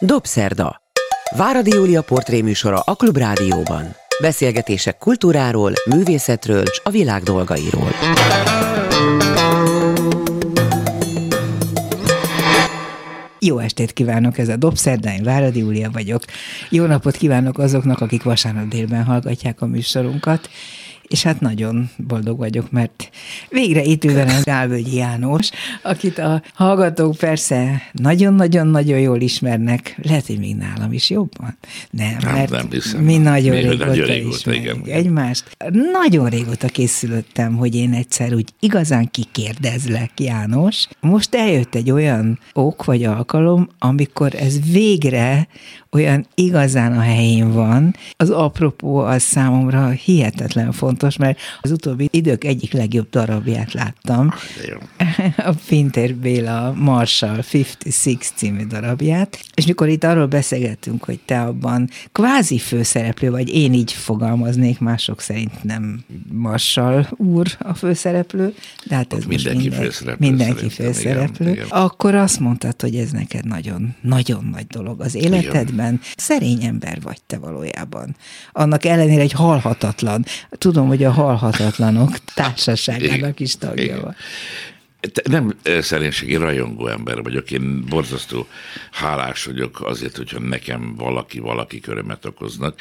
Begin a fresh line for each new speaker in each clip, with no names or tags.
Dobszerda. Váradi Júlia portréműsora a Klubrádióban. Beszélgetések kultúráról, művészetről és a világ dolgairól.
Jó estét kívánok, ez a Dobszerda, én Váradi Júlia vagyok. Jó napot kívánok azoknak, akik vasárnap délben hallgatják a műsorunkat és hát nagyon boldog vagyok, mert végre itt ül velem Gálvölgyi János, akit a hallgatók persze nagyon-nagyon-nagyon jól ismernek, lehet, hogy még nálam is jobban. Nem,
nem
mert
nem hiszem.
mi nagyon
mi
régóta,
nagyon régóta
ismerjük
igen.
egymást. Nagyon régóta készülöttem, hogy én egyszer úgy igazán kikérdezlek, János. Most eljött egy olyan ok vagy alkalom, amikor ez végre olyan igazán a helyén van. Az apropó az számomra hihetetlen fontos, mert az utóbbi idők egyik legjobb darabját láttam.
Jó.
A Pinter Béla Marshall 56 című darabját, és mikor itt arról beszélgettünk, hogy te abban kvázi főszereplő vagy, én így fogalmaznék, mások szerint nem Marshall úr a főszereplő, de hát ez
Ott mindenki
mindegy.
főszereplő
Mindenki főszereplő.
igen, igen.
Akkor azt mondtad, hogy ez neked nagyon, nagyon nagy dolog az életedben. Szerény ember vagy te valójában. Annak ellenére egy halhatatlan. Tudom, hogy a halhatatlanok társaságának is tagja
Igen.
van.
Nem szerénységi rajongó ember vagyok, én borzasztó hálás vagyok azért, hogyha nekem valaki, valaki körömet okoznak,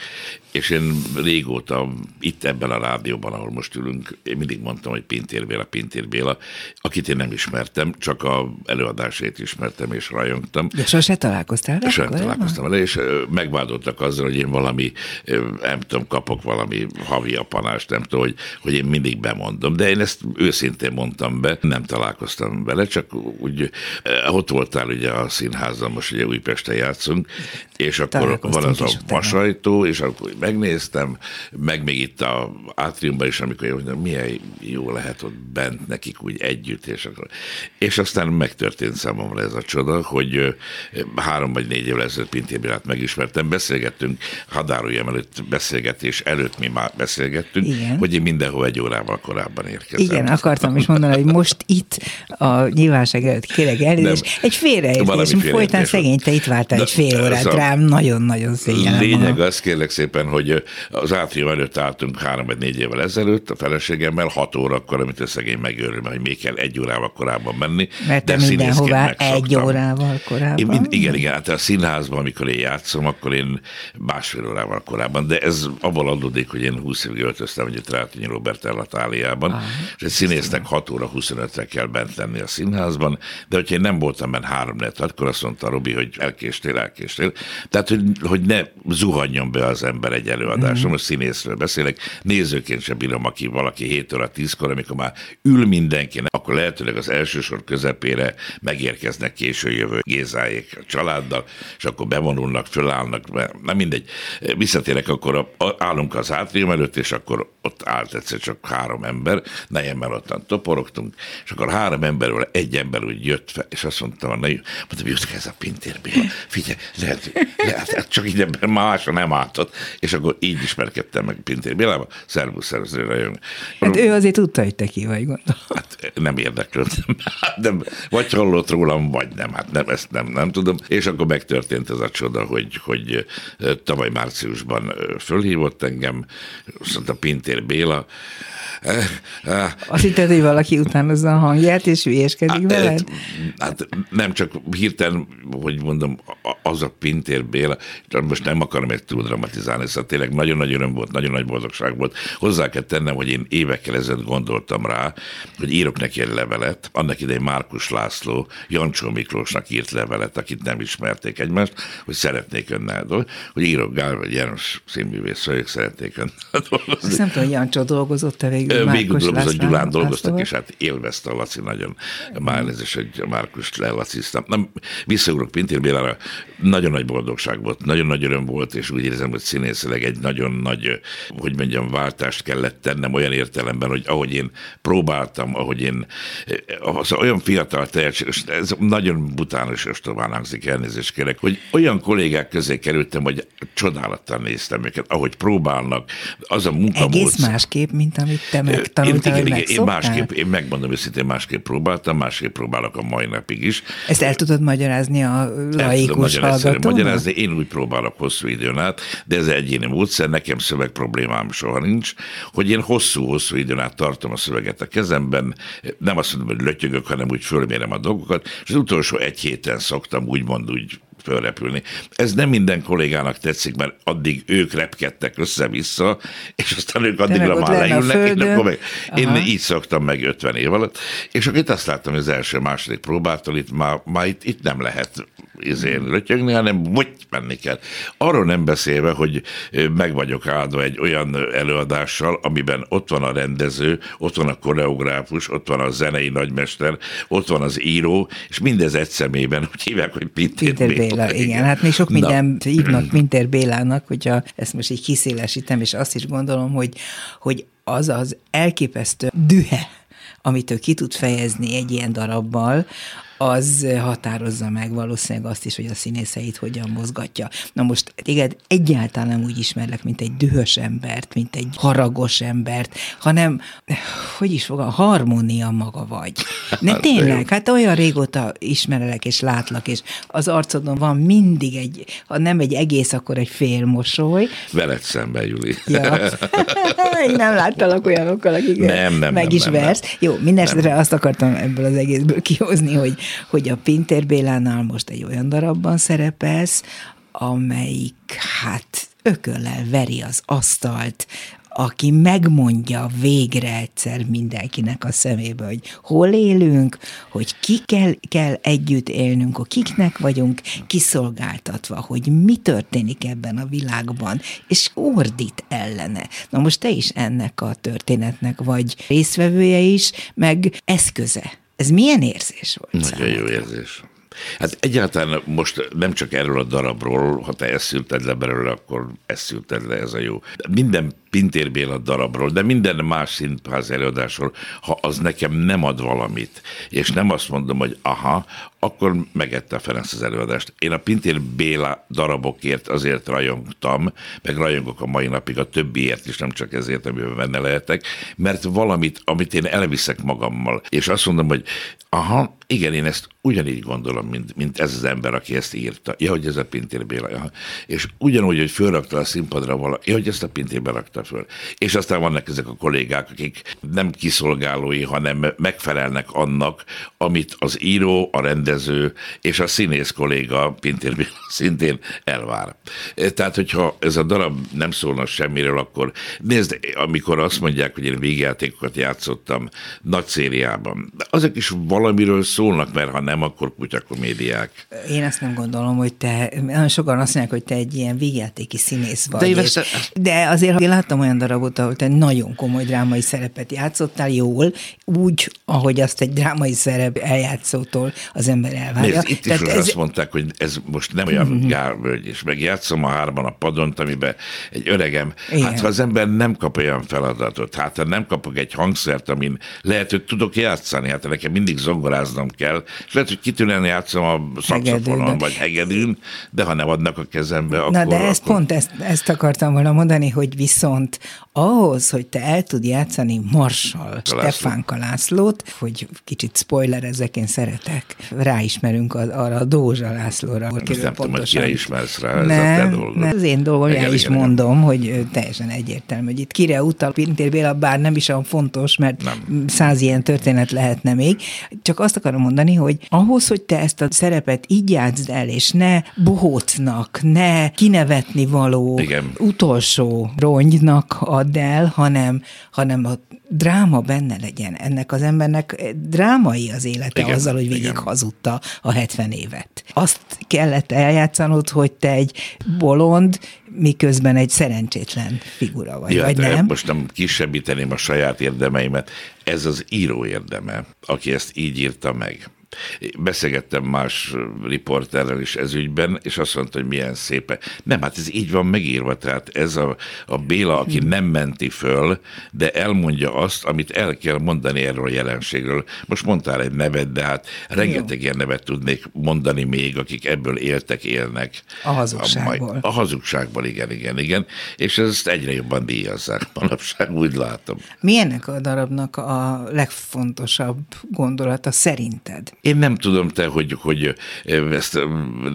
és én régóta itt ebben a rádióban, ahol most ülünk, én mindig mondtam, hogy Pintér Béla, Pintér Béla, akit én nem ismertem, csak a előadásait ismertem és rajongtam.
De sose találkoztál vele? Korábban?
találkoztam vele, és megvádoltak azzal, hogy én valami, nem tudom, kapok valami havi apanást, nem tudom, hogy, hogy én mindig bemondom. De én ezt őszintén mondtam be, nem találkoztam vele, csak úgy ö, ott voltál ugye a színházban, most ugye Újpesten játszunk, és akkor van az a vasajtó, és akkor megnéztem, meg még itt a átriumban is, amikor én mondtam, milyen jó lehet ott bent nekik úgy együtt, és, akkor, és aztán megtörtént számomra ez a csoda, hogy ö, három vagy négy évvel ezelőtt Pintér Bélát megismertem, beszélgettünk, hadáruljam előtt beszélgetés előtt mi már beszélgettünk,
Igen.
hogy én mindenhol egy órával korábban érkezem.
Igen, akartam is mondani, hogy most itt a nyilvánosság előtt kérek elnézést. Egy félreértés, folytán szegény, te itt vártál egy fél órát
a-
rám, nagyon-nagyon szégyellem
Lényeg az, kérlek szépen, hogy az átrium előtt álltunk három vagy négy évvel ezelőtt a feleségemmel, hat órakor, amit a szegény megőrül, hogy még kell egy órával korábban menni.
Mert te mindenhová egy órával korábban.
Én, mind- igen, igen, hát a színházban, amikor én játszom, akkor én másfél órával korábban, de ez abból adódik, hogy én 20 évig öltöztem, hogy Trátinyi Robert Ellatáliában, és egy színésznek 6 óra 25-re kell bent lenni a színházban, de hogyha én nem voltam benne három net, akkor azt mondta Robi, hogy elkéstél, elkéstél. Tehát, hogy, hogy ne zuhanjon be az ember egy előadásra, most színészről beszélek, nézőként sem bírom, aki valaki 7 óra 10-kor, amikor már ül mindenki, akkor lehetőleg az első sor közepére megérkeznek késő jövő Gézáék a családdal, és akkor bevonulnak, fölállnak, mert nem mindegy. Visszatérek, akkor a, a, állunk az átrium előtt, és akkor ott állt egyszer csak három ember, nejemmel ottan toporogtunk, és akkor három emberről egy ember úgy jött fel, és azt mondta, na, mondtam, jött ez a Pintér Béla, figyelj, lehet, lehet, hát csak így ember másra nem álltott, és akkor így ismerkedtem meg Pintér Bélával, szervusz, szervusz, rajong.
Hát ő azért tudta, hogy te ki vagy, gondolom.
Hát nem érdeklődtem. Hát nem, vagy hallott rólam, vagy nem. Hát nem, ezt nem, nem tudom. És akkor megtörtént ez a csoda, hogy, hogy tavaly márciusban fölhívott engem, azt mondta Pintér Béla,
Azt hitted, hogy valaki utánozza a hangját, és hülyeskedik veled?
Hát nem csak hirtelen, hogy mondom, az a Pintér Béla, most nem akarom egy túl dramatizálni, szóval tényleg nagyon nagy öröm volt, nagyon nagy boldogság volt. Hozzá kell tennem, hogy én évekkel ezelőtt gondoltam rá, hogy írok neki egy levelet. Annak idején Márkus László Jancsó Miklósnak írt levelet, akit nem ismerték egymást, hogy szeretnék önnel dolgozni, hogy írok Gál vagy János színművész vagyok, szeretnék önnel dolgozni.
Azt nem tudom, Jancsó dolgozott-e végül Márkus
Végül dolgozott? Gyulán dolgoztak, és hát élvezte a Laci nagyon. Már elnézést, hogy Márkus lelaciztam. Nem, visszaugrok Pintér Bélára, nagyon nagy boldogság volt, nagyon nagy öröm volt, és úgy érzem, hogy színészileg egy nagyon nagy, hogy mondjam, váltást kellett tennem olyan értelemben, hogy ahogy én próbáltam, ahogy én, az olyan fiatal tehetség, és ez nagyon bután és ostobán hangzik, elnézést kérek, hogy olyan kollégák közé kerültem, hogy csodálattal néztem őket, ahogy próbálnak, az a munkamódszer.
Egész másképp, mint amit te
Én,
megtanultál,
igen,
hogy
igen, én másképp, én megmondom őszintén, másképp másképp próbáltam, másképp próbálok a mai napig is.
Ezt el tudod magyarázni a laikus hallgatónak?
magyarázni, én úgy próbálok hosszú időn át, de ez egyéni módszer, nekem szöveg problémám soha nincs, hogy én hosszú-hosszú időn át tartom a szöveget a kezemben, nem azt mondom, hogy lötyögök, hanem úgy fölmérem a dolgokat, és az utolsó egy héten szoktam úgymond úgy fölrepülni. Ez nem minden kollégának tetszik, mert addig ők repkedtek össze-vissza, és aztán ők addigra már leülnek, és akkor meg, én így szoktam meg 50 év alatt, és akkor itt azt láttam, hogy az első, második próbától itt már, már itt, itt nem lehet izén lötyögni, hanem vagy menni kell. Arról nem beszélve, hogy meg vagyok áldva egy olyan előadással, amiben ott van a rendező, ott van a koreográfus, ott van a zenei nagymester, ott van az író, és mindez egy szemében, úgy hívják, hogy Pintér
Béla. Igen, igen, hát még sok mindent hívnak Pintér Bélának, hogyha ezt most így kiszélesítem, és azt is gondolom, hogy, hogy az az elképesztő dühe, amit ő ki tud fejezni egy ilyen darabbal, az határozza meg valószínűleg azt is, hogy a színészeit hogyan mozgatja. Na most téged egyáltalán nem úgy ismerlek, mint egy dühös embert, mint egy haragos embert, hanem, hogy is fog, a harmónia maga vagy. Ne hát, tényleg, hát olyan régóta ismerelek és látlak, és az arcodon van mindig egy, ha nem egy egész, akkor egy fél mosoly.
Veled szemben, Juli.
Ja. Nem láttalak olyanokkal, akik nem, nem, meg nem, is nem, versz. Nem. Jó, mindenesetre azt akartam ebből az egészből kihozni, hogy hogy a Pintér Bélánál most egy olyan darabban szerepelsz, amelyik hát ököllel veri az asztalt, aki megmondja végre egyszer mindenkinek a szemébe, hogy hol élünk, hogy kikkel kell együtt élnünk, hogy kiknek vagyunk kiszolgáltatva, hogy mi történik ebben a világban, és ordít ellene. Na most te is ennek a történetnek vagy részvevője is, meg eszköze ez milyen érzés volt
Nagyon számodra? jó érzés. Hát egyáltalán most nem csak erről a darabról, ha te eszülted le belőle, akkor eszülted le, ez a jó. Minden Pintér Béla darabról, de minden más színház előadásról, ha az nekem nem ad valamit, és nem azt mondom, hogy aha, akkor megette a Ferenc az előadást. Én a Pintér Béla darabokért azért rajongtam, meg rajongok a mai napig a többiért is, nem csak ezért, amiben benne lehetek, mert valamit, amit én elviszek magammal, és azt mondom, hogy aha, igen, én ezt ugyanígy gondolom, mint, mint ez az ember, aki ezt írta. Ja, hogy ez a Pintér Béla. Ja. És ugyanúgy, hogy fölrakta a színpadra vala, ja, hogy ezt a Pintér berakta föl. És aztán vannak ezek a kollégák, akik nem kiszolgálói, hanem megfelelnek annak, amit az író, a rendező és a színész kolléga Pintér szintén elvár. Tehát, hogyha ez a darab nem szólna semmiről, akkor nézd, amikor azt mondják, hogy én végjátékokat játszottam nagy szériában, azok is valamiről szólnak, mert ha nem, akkor kutyakomédiák.
Én ezt nem gondolom, hogy te, nagyon sokan azt mondják, hogy te egy ilyen végjátéki színész vagy. De, és, de azért én láttam olyan darabot, ahol te nagyon komoly drámai szerepet játszottál jól, úgy, ahogy azt egy drámai szerep eljátszótól az ember elvárja.
Nézd, itt Tehát is ez... azt mondták, hogy ez most nem olyan mm-hmm. gárvölgy, és megjátszom a hárman a padont, amiben egy öregem, Igen. hát ha az ember nem kap olyan feladatot, hát ha nem kapok egy hangszert, amin lehet, hogy tudok játszani, hát nekem mindig zongoráznom kell, és lehet, hogy kitűnően játszom a szakszofonon, vagy hegedűn, de ha nem adnak a kezembe, akkor...
Na de
ezt
akkor... pont ezt, ezt akartam volna mondani, hogy viszont und ahhoz, hogy te el tud játszani Marsal Stefánka Lászlót, hogy kicsit spoiler ezek én szeretek, ráismerünk arra a Dózsa Lászlóra.
Nem tudom, hogy kire ismersz rá, ez nem, a te dolgod.
Nem, az én dolgom, igen, is igen, mondom, igen. hogy teljesen egyértelmű, hogy itt kire utal Pintér Béla, bár nem is olyan fontos, mert nem. száz ilyen történet lehetne még. Csak azt akarom mondani, hogy ahhoz, hogy te ezt a szerepet így játszd el, és ne bohócnak, ne kinevetni való igen. utolsó rongynak add el, hanem, hanem a dráma benne legyen. Ennek az embernek drámai az élete igen, azzal, hogy végig igen. hazudta a 70 évet. Azt kellett eljátszanod, hogy te egy bolond, miközben egy szerencsétlen figura vagy, ja, vagy nem?
Most nem kisebbíteném a saját érdemeimet. Ez az író érdeme, aki ezt így írta meg beszélgettem más riporterrel is ez ügyben, és azt mondta, hogy milyen szépe. Nem, hát ez így van megírva, tehát ez a, a Béla, aki hmm. nem menti föl, de elmondja azt, amit el kell mondani erről a jelenségről. Most mondtál egy nevet, de hát rengeteg Jó. ilyen nevet tudnék mondani még, akik ebből éltek, élnek.
A hazugságból.
A, a hazugságból, igen, igen, igen. És ezt egyre jobban díjazzák manapság, úgy látom.
Milyennek a darabnak a legfontosabb gondolata szerinted?
Én nem tudom te, hogy, hogy ezt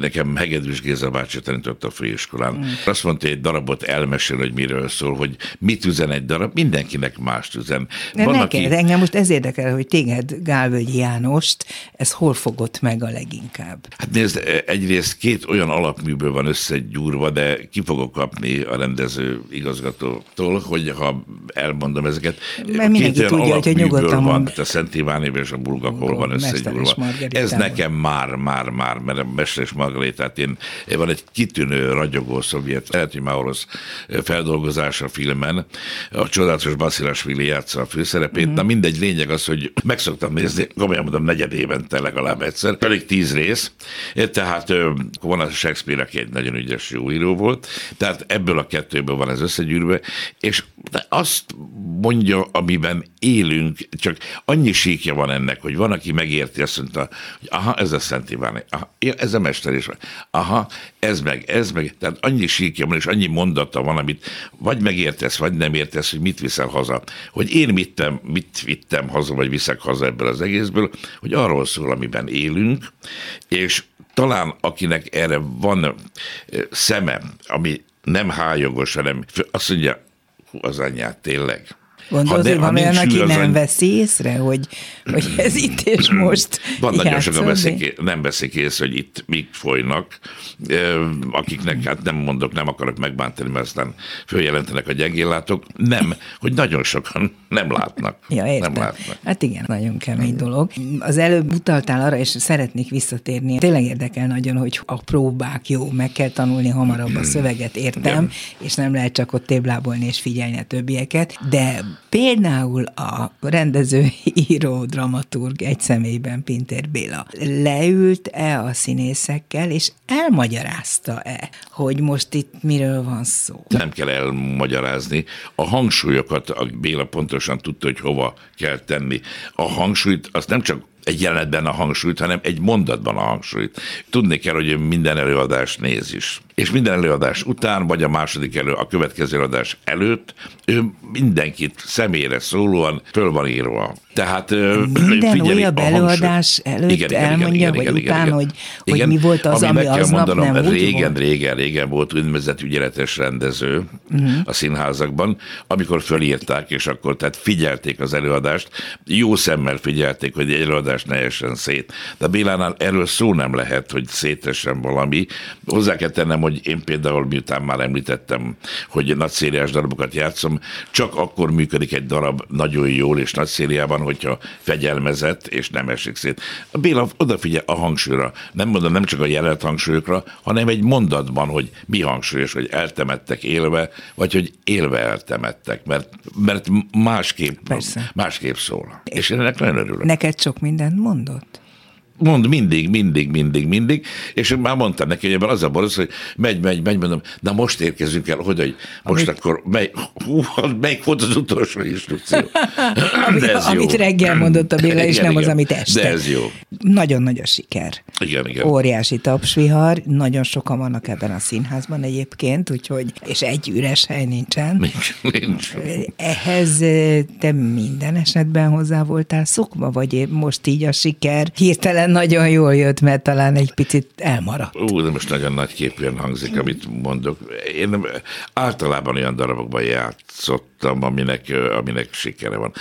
nekem Hegedűs Géza bácsi tanított a főiskolán. Mm. Azt mondta, hogy egy darabot elmesél, hogy miről szól, hogy mit üzen egy darab, mindenkinek mást üzen.
De Van, neked, aki... engem most ez érdekel, hogy téged, Gálvölgyi Jánost, ez hol fogott meg a leginkább?
Hát nézd, egyrészt két olyan alapműből van összegyúrva, de ki fogok kapni a rendező igazgatótól, hogy ha elmondom ezeket.
Mert mindenki tudja, hogy nyugodtan van,
mond. a Szent Iván és a Bulgakol van összegyúrva. Ez nekem már, már, már, mert a Mester és Margarétát én, van egy kitűnő ragyogó szovjet, lehet, hogy már orosz feldolgozás a filmen, a csodálatos Basilashvili játsza a főszerepét, mm-hmm. na mindegy, lényeg az, hogy meg szoktam nézni, komolyan mondom, negyed évente legalább egyszer, pedig tíz rész, tehát van a Shakespeare, aki egy nagyon ügyes jó író volt, tehát ebből a kettőből van ez összegyűrve, és azt mondja, amiben élünk, csak annyi síkja van ennek, hogy van, aki megérti, azt mondta, hogy aha, ez a Szent Iván, aha, ez a Mester is, aha, ez meg, ez meg, tehát annyi síkja van, és annyi mondata van, amit vagy megértesz, vagy nem értesz, hogy mit viszel haza. Hogy én mittem, mit vittem haza, vagy viszek haza ebből az egészből, hogy arról szól, amiben élünk, és talán akinek erre van eh, szeme, ami nem hájogos, hanem azt mondja, az anyját tényleg
Gondolod, hogy van olyan, aki nem any... veszi észre, hogy, hogy ez itt és most
Van nagyon sokan veszik, nem veszik észre, hogy itt mik folynak, akiknek hát nem mondok, nem akarok megbántani, mert aztán följelentenek a gyengéllátók. Nem, hogy nagyon sokan nem látnak.
Ja, értem. Nem látnak. Hát igen, nagyon kemény dolog. Az előbb utaltál arra, és szeretnék visszatérni. Tényleg érdekel nagyon, hogy a próbák jó, meg kell tanulni hamarabb a szöveget, értem, igen. és nem lehet csak ott téblábolni és figyelni a többieket, de Például a rendező, író, dramaturg egy személyben Pintér Béla leült-e a színészekkel, és elmagyarázta-e, hogy most itt miről van szó?
Nem kell elmagyarázni. A hangsúlyokat a Béla pontosan tudta, hogy hova kell tenni. A hangsúlyt azt nem csak egy jelenetben a hangsúlyt, hanem egy mondatban a hangsúlyt. Tudni kell, hogy minden előadás néz is. És minden előadás után, vagy a második elő, a következő előadás előtt, ő mindenkit személyre szólóan föl van írva. Tehát
minden újabb előadás előtt igen, igen, elmondja, igen, vagy igen, után, igen, hogy, hogy igen, mi volt az, ami, ami aznap mondanom, nem
régen, volt? régen, régen volt úgynevezett ügyeletes rendező uh-huh. a színházakban, amikor fölírták, és akkor tehát figyelték az előadást, jó szemmel figyelték, hogy egy előadás ne essen szét. De Bélánál erről szó nem lehet, hogy szétessen valami. Hozzá kell tennem, hogy én például, miután már említettem, hogy nagy szériás darabokat játszom, csak akkor működik egy darab nagyon jól és nagy szériában, hogyha fegyelmezett és nem esik szét. A Béla odafigyel a hangsúlyra, nem mondom nem csak a jelent hangsúlyokra, hanem egy mondatban, hogy mi hangsúlyos, hogy eltemettek élve, vagy hogy élve eltemettek, mert, mert másképp, Persze. másképp szól. És én ennek nagyon örülök.
Neked sok mindent mondott?
Mond mindig, mindig, mindig, mindig, és már mondtam neki, hogy ebben az a baj, hogy megy, megy, megy, mondom, na most érkezünk el, hogy, hogy most amit, akkor mely, hú, melyik volt az utolsó instrukció?
De ez amit jó. reggel mondott a Béla, és igen, nem igen, az, amit este.
De ez jó.
Nagyon nagy a siker.
Igen, igen.
Óriási tapsvihar, nagyon sokan vannak ebben a színházban egyébként, úgyhogy, és egy üres hely nincsen.
Nincs, nincs.
Ehhez eh, te minden esetben hozzá voltál szokva, vagy most így a siker hirtelen nagyon jól jött, mert talán egy picit elmaradt.
Ú, de most nagyon nagy képűen hangzik, amit mondok. Én általában olyan darabokban játszottam, aminek, aminek sikere van.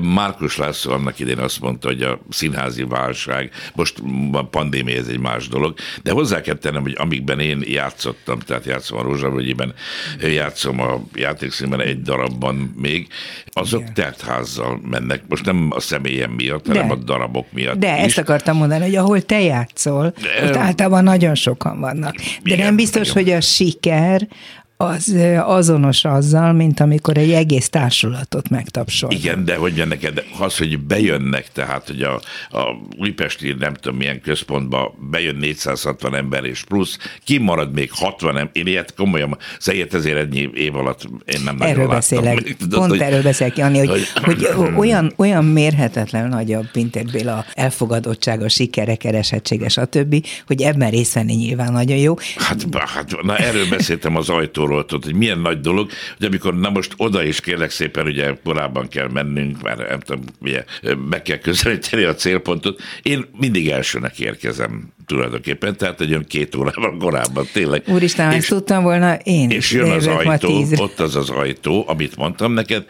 Márkus László annak idén azt mondta, hogy a színházi válság, most a pandémia ez egy más dolog, de hozzá kell tennem, hogy amikben én játszottam, tehát játszom a Rózsavölgyiben, játszom a játékszínben egy darabban még, azok Igen. teltházzal mennek. Most nem a személyem miatt, hanem de, a darabok miatt
De
is.
ezt akartam mondani, hogy ahol te játszol, ott általában nagyon sokan vannak. De Igen, nem biztos, igen. hogy a siker az azonos azzal, mint amikor egy egész társulatot megtapsol.
Igen, de hogy neked az, hogy bejönnek, tehát hogy a, a Újpesti nem tudom milyen központba bejön 460 ember és plusz, kimarad még 60 ember, én ilyet komolyan, szóval ezért ennyi év alatt én nem
erről
nagyon
beszélek,
láttam.
Tudod, Pont hogy, erről beszélek, Jani, hogy, hogy, hogy olyan, olyan mérhetetlen nagy a Pintér Béla elfogadottsága, sikere, keresettsége, stb., hogy ebben részt venni nyilván nagyon jó.
Hát, hát na erről beszéltem az ajtóról, tudod, hogy milyen nagy dolog, hogy amikor na most oda is kérlek szépen, ugye korábban kell mennünk, mert nem tudom, ugye, meg kell közelíteni a célpontot. Én mindig elsőnek érkezem tulajdonképpen, tehát egy olyan két órával korábban tényleg.
Úristen, és, ezt tudtam volna én
És jön az ajtó, ott az az ajtó, amit mondtam neked,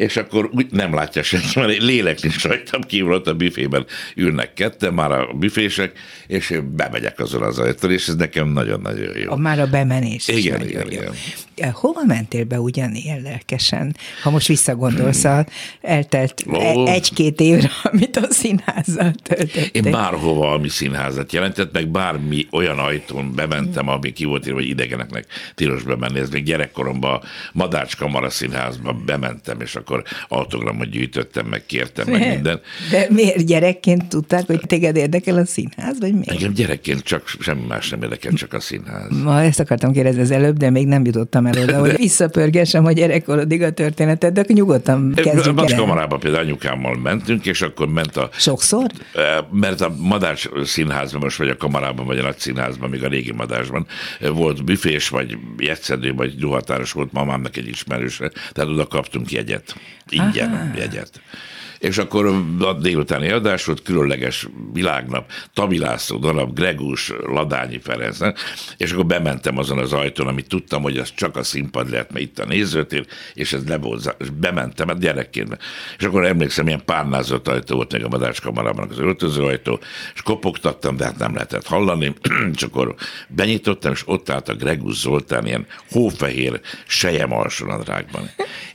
és akkor úgy nem látja senki, mert lélek is rajtam kívül, ott a büfében ülnek ketten, már a büfések, és én bemegyek azon az ajtól, és ez nekem nagyon-nagyon jó.
A már a bemenés
igen, igen, jó. igen.
Hova mentél be ugyanilyen lelkesen, ha most visszagondolsz, hmm. eltelt oh. egy-két évre, amit a színházzal töltöttél?
Én bárhova, ami színházat jelentett, meg bármi olyan ajtón bementem, ami ki volt írva, hogy idegeneknek tilos bemenni. Ez még gyerekkoromban Madács Kamara színházba bementem, és akkor autogramot gyűjtöttem, meg kértem, meg minden.
De miért gyerekként tudták, hogy téged érdekel a színház, vagy miért?
Engem gyerekként csak semmi más nem érdekel, csak a színház.
Ma ezt akartam kérdezni az előbb, de még nem jutottam el oda, hogy visszapörgessem a gyerekkorodig a történetet, de akkor nyugodtan kezdjünk
Bacs kamarában például anyukámmal mentünk, és akkor ment a...
Sokszor?
Mert a Madács színházban, most vagy a kamarában, vagy a nagy színházban, még a régi Madásban volt büfés, vagy jegyszedő, vagy duhatáros volt mamámnak egy ismerőse, tehát oda kaptunk jegyet, ingyen Aha. jegyet és akkor a délutáni adás volt különleges világnap, Tavilászló darab, Gregus, Ladányi Ferenc, és akkor bementem azon az ajtón, amit tudtam, hogy az csak a színpad lehet, mert itt a nézőtér, és ez volt, és bementem, a hát gyerekként. És akkor emlékszem, ilyen párnázott ajtó volt még a madárskamarában az öltöző ajtó, és kopogtattam, de hát nem lehetett hallani, és akkor benyitottam, és ott állt a Gregus Zoltán ilyen hófehér sejem alsónadrágban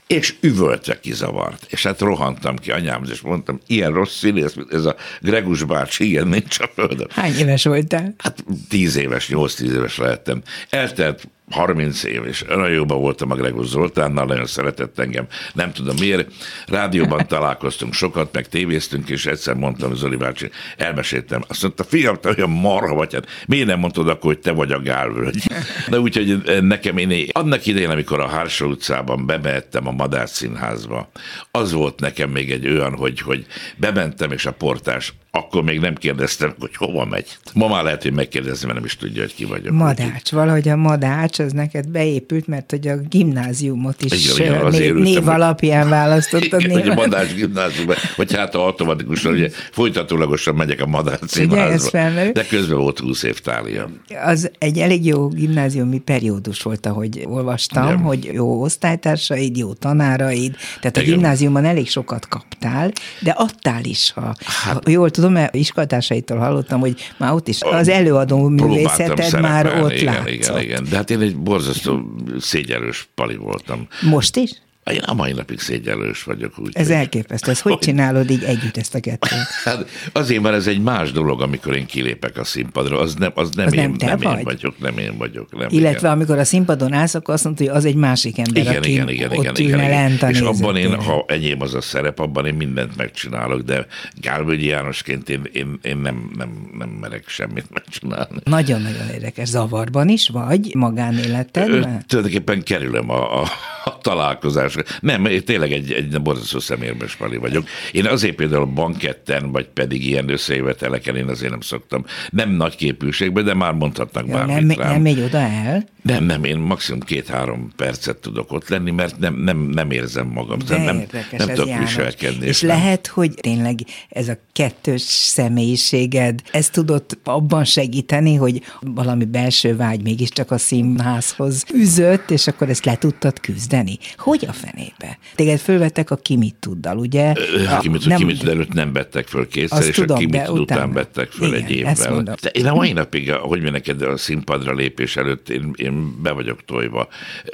és üvöltve kizavart. És hát rohantam ki anyámhoz, és mondtam, ilyen rossz színész, mint ez a Gregus bácsi, ilyen nincs a földön.
Hány éves voltál?
Hát tíz éves, nyolc-tíz éves lehettem. Eltelt 30 év, és olyan jóban voltam a Gregor Zoltánnal, nagyon szeretett engem, nem tudom miért. Rádióban találkoztunk sokat, meg tévéztünk, és egyszer mondtam Zoli bácsi, elmeséltem. Azt mondta, fiam, te olyan marha vagy, hát miért nem mondtad akkor, hogy te vagy a gálvölgy? De úgyhogy nekem én annak idején, amikor a Hársó utcában bemehettem a Madár Színházba, az volt nekem még egy olyan, hogy, hogy bementem, és a portás akkor még nem kérdeztem, hogy hova megy. Ma már lehet, hogy megkérdezni, mert nem is tudja, hogy ki vagyok.
Madács, valahogy a Madács az neked beépült, mert hogy a gimnáziumot is igen, név, név alapján választottad.
Igen, név. hogy a Madács gimnázium, vagy hát automatikusan, ugye folytatólagosan megyek a Madács színházba. De közben volt 20 év tália.
Az egy elég jó gimnáziumi periódus volt, ahogy olvastam, igen. hogy jó osztálytársaid, jó tanáraid, tehát igen. a gimnáziumban elég sokat kaptál, de adtál is, ha, hát, ha jól tudom, tudom, mert iskolatársaitól hallottam, hogy már ott is az előadó művészeted már ott igen, látszott.
Igen, igen, de hát én egy borzasztó szégyelős pali voltam.
Most is?
Én a mai napig szégyellős vagyok. Úgy,
ez elképesztő. Ez hogy, hogy csinálod így együtt ezt a kettőt?
Hát azért, mert ez egy más dolog, amikor én kilépek a színpadra. Az nem, az nem, az én, nem, te nem vagy? én vagyok, nem én vagyok. Nem
Illetve igen. amikor a színpadon állsz, akkor azt mondod, hogy az egy másik ember,
igen,
aki
igen, igen,
ott
igen, igen, igen. És abban én, ha enyém az a szerep, abban én mindent megcsinálok, de Gálvölgyi Jánosként én, én, én nem, nem, nem merek semmit megcsinálni.
Nagyon-nagyon érdekes. Zavarban is vagy magánéletedben?
Tulajdonképpen kerülöm a, a, a találkozásra. Nem, én tényleg egy, egy borzasztó szemérbes pali vagyok. Én azért például banketten, vagy pedig ilyen összejöveteleken én azért nem szoktam. Nem nagy képűségben, de már mondhatnak bármit
nem,
rám.
Nem megy oda el?
Nem, nem, én maximum két-három percet tudok ott lenni, mert nem, nem, nem érzem magam.
De
nem,
érdekes,
nem tudok viselkedni.
És
nem.
lehet, hogy tényleg ez a kettős személyiséged, ez tudott abban segíteni, hogy valami belső vágy mégiscsak a színházhoz üzött, és akkor ezt le tudtad küzdeni? Leküzdeni? Hogy a fenébe? Téged fölvettek a ki mit tuddal, ugye?
A, ki mit, nem, ki mit tud előtt nem vettek föl kétszer, és tudom, a ki mit tud után vettek föl Igen, egy évvel. De én a mai napig, hogy mi neked a színpadra lépés előtt, én, én be vagyok tojva.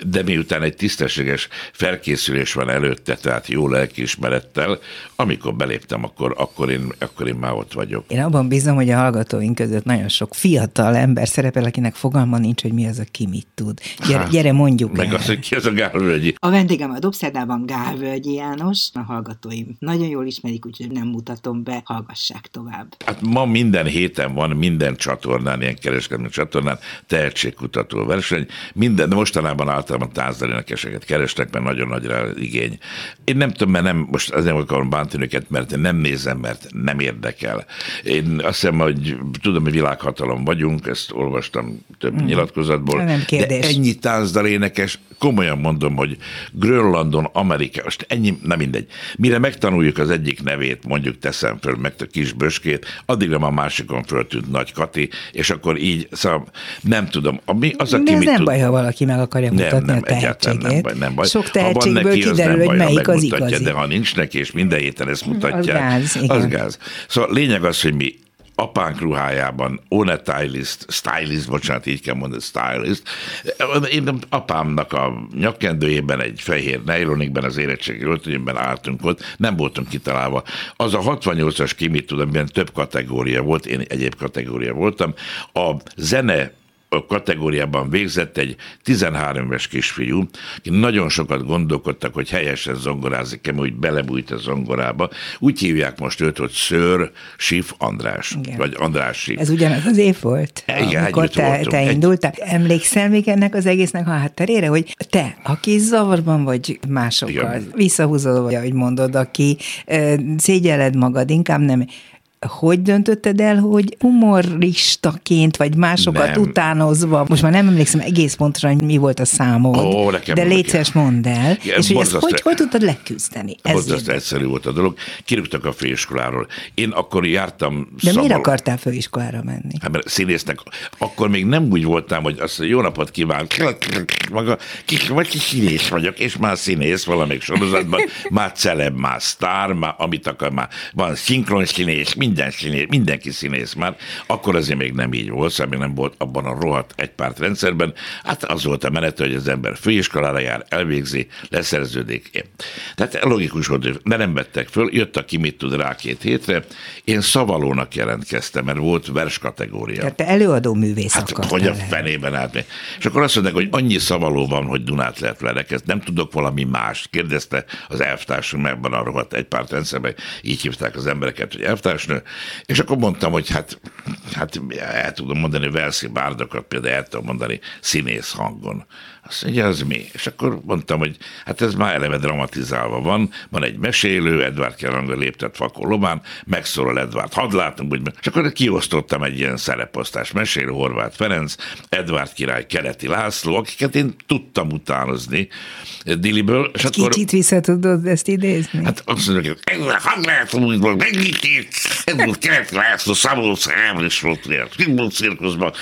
De miután egy tisztességes felkészülés van előtte, tehát jó lelkiismerettel, amikor beléptem, akkor, akkor, én, akkor én már ott vagyok.
Én abban bízom, hogy a hallgatóink között nagyon sok fiatal ember szerepel, akinek fogalma nincs, hogy mi az, a ki mit tud. Gyere, hát, gyere mondjuk
Meg el. az, hogy ki az a Gálvölgyi.
A vendégem a Dobszerdában Gálvölgyi János, a hallgatóim nagyon jól ismerik, úgyhogy nem mutatom be, hallgassák tovább.
Hát ma minden héten van minden csatornán, ilyen kereskedelmi csatornán tehetségkutató verseny. Minden, de mostanában általában tánzdalénekeseket kerestek, mert nagyon nagy rá igény. Én nem tudom, mert nem, most azért akarom bántani őket, mert én nem nézem, mert nem érdekel. Én azt hiszem, hogy tudom, hogy világhatalom vagyunk, ezt olvastam több hmm. nyilatkozatból.
Nem
kérdés. De ennyi táncdalénekes, komolyan mondom, hogy Grönlandon, Amerika, most ennyi, nem mindegy. Mire megtanuljuk az egyik nevét, mondjuk teszem föl meg a kis böskét, addigra már másikon föltűnt Nagy Kati, és akkor így, szóval nem tudom.
mi, az, aki De ez nem tud... baj, ha valaki meg akarja mutatni nem, a tehetségét. Nem baj, nem baj. Sok tehetségből neki, kiderül, hogy baj, melyik az igazi.
De ha nincs neki, és minden héten ezt mutatják, az gáz. Igen. Az gáz. Szóval lényeg az, hogy mi apánk ruhájában, one stylist, stylist, bocsánat, így kell mondani, stylist. Én apámnak a nyakkendőjében, egy fehér nejlonikben, az érettségi öltönyben álltunk ott, nem voltunk kitalálva. Az a 68-as kimit tudom, milyen több kategória volt, én egyéb kategória voltam. A zene kategóriában végzett egy 13 éves kisfiú, aki nagyon sokat gondolkodtak, hogy helyesen zongorázik-e, hogy belebújt a zongorába. Úgy hívják most őt, hogy Ször Sif András, Igen. vagy András Sif.
Ez ugyanaz az év volt, Igen, amikor te, te indultál. Emlékszel még ennek az egésznek a hátterére, hogy te, aki zavarban vagy másokkal, Igen. visszahúzod, vagy ahogy mondod, aki szégyeled magad, inkább nem hogy döntötted el, hogy humoristaként, vagy másokat nem. utánozva, most már nem emlékszem egész pontosan, hogy mi volt a számod, Ó, de légy szíves mondd el, ja, és hogy ezt hogy, hogy tudtad leküzdeni?
Ez egyszerű volt a dolog. Kirúgtak a főiskoláról. Én akkor jártam
De szabal... miért akartál főiskolára menni?
Hát mert színésznek, akkor még nem úgy voltam, hogy azt jó napot kíván, maga, kis, vagy kis színész vagyok, és már színész valamelyik sorozatban, már celeb, már sztár, már amit akar, már van szinkron színész, mind minden színész, mindenki színész már, akkor azért még nem így volt, szóval még nem volt abban a rohadt egypárt rendszerben. Hát az volt a menet, hogy az ember főiskolára jár, elvégzi, leszerződik. Tehát logikus volt, de nem vettek föl, jött aki mit tud rá két hétre. Én szavalónak jelentkeztem, mert volt vers kategória.
Tehát te előadó művész
Hát hogy a fenében át. És akkor azt mondták, hogy annyi szavaló van, hogy Dunát lehet verekezni, nem tudok valami más. Kérdezte az elvtársunk ebben a rohadt egypárt rendszerben, így hívták az embereket, hogy elvtársnő, és akkor mondtam, hogy hát, hát el tudom mondani verszi bárdokat, például el tudom mondani színész hangon. Azt mondja, az mi? És akkor mondtam, hogy hát ez már eleve dramatizálva van, van egy mesélő, Edvard Keranga léptet fakó lomán, megszólal Edvard, hadd látom, hogy meg. És akkor kiosztottam egy ilyen szereposztás, mesélő Horváth Ferenc, Edvard király, Keleti László, akiket én tudtam utánozni Diliből.
És akkor... Kicsit vissza tudod ezt idézni?
Hát azt mondja, hogy hadd lehet úgy, hogy megnyitít, Edvard Keleti László, Szabolcs is volt, cirkuszban.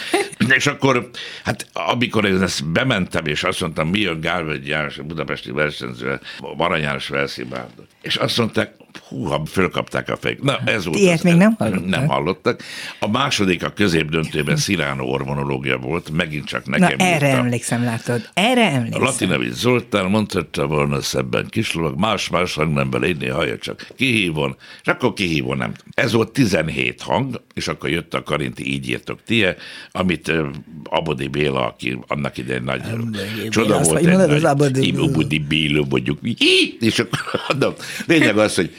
És akkor, hát amikor én ezt bementem, és azt mondtam, mi a Gálvölgy János, a budapesti versenyző, Arany János verszibárdot. És azt mondták, húha, fölkapták a fejük. Na, ez volt.
Ilyet az, még nem hallottak.
Nem hallottak. A második a középdöntőben Sziránó ormonológia volt, megint csak nekem
Na, erre írta. emlékszem, látod. Erre emlékszem.
Latinovics Zoltán mondhatta volna szebben kislovag, más-más hangnemben légy haja csak kihívon, és akkor kihívon nem. Ez volt 17 hang, és akkor jött a Karinti, így írtok tie, amit Abodi Béla, aki annak idején nagy csoda volt, egy nagy Abodi Béla vagyok, és akkor. Lényeg az, hogy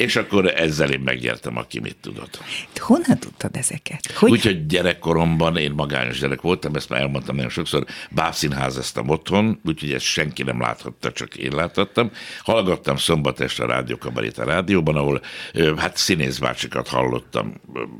és akkor ezzel én megnyertem, aki mit tudott.
Honnan tudtad ezeket?
Hogy... Úgyhogy gyerekkoromban én magányos gyerek voltam, ezt már elmondtam nagyon sokszor, bábszínházeztem otthon, úgyhogy ezt senki nem láthatta, csak én láthattam. Hallgattam szombat este a rádiókabarét a rádióban, ahol hát színészbácsikat hallottam.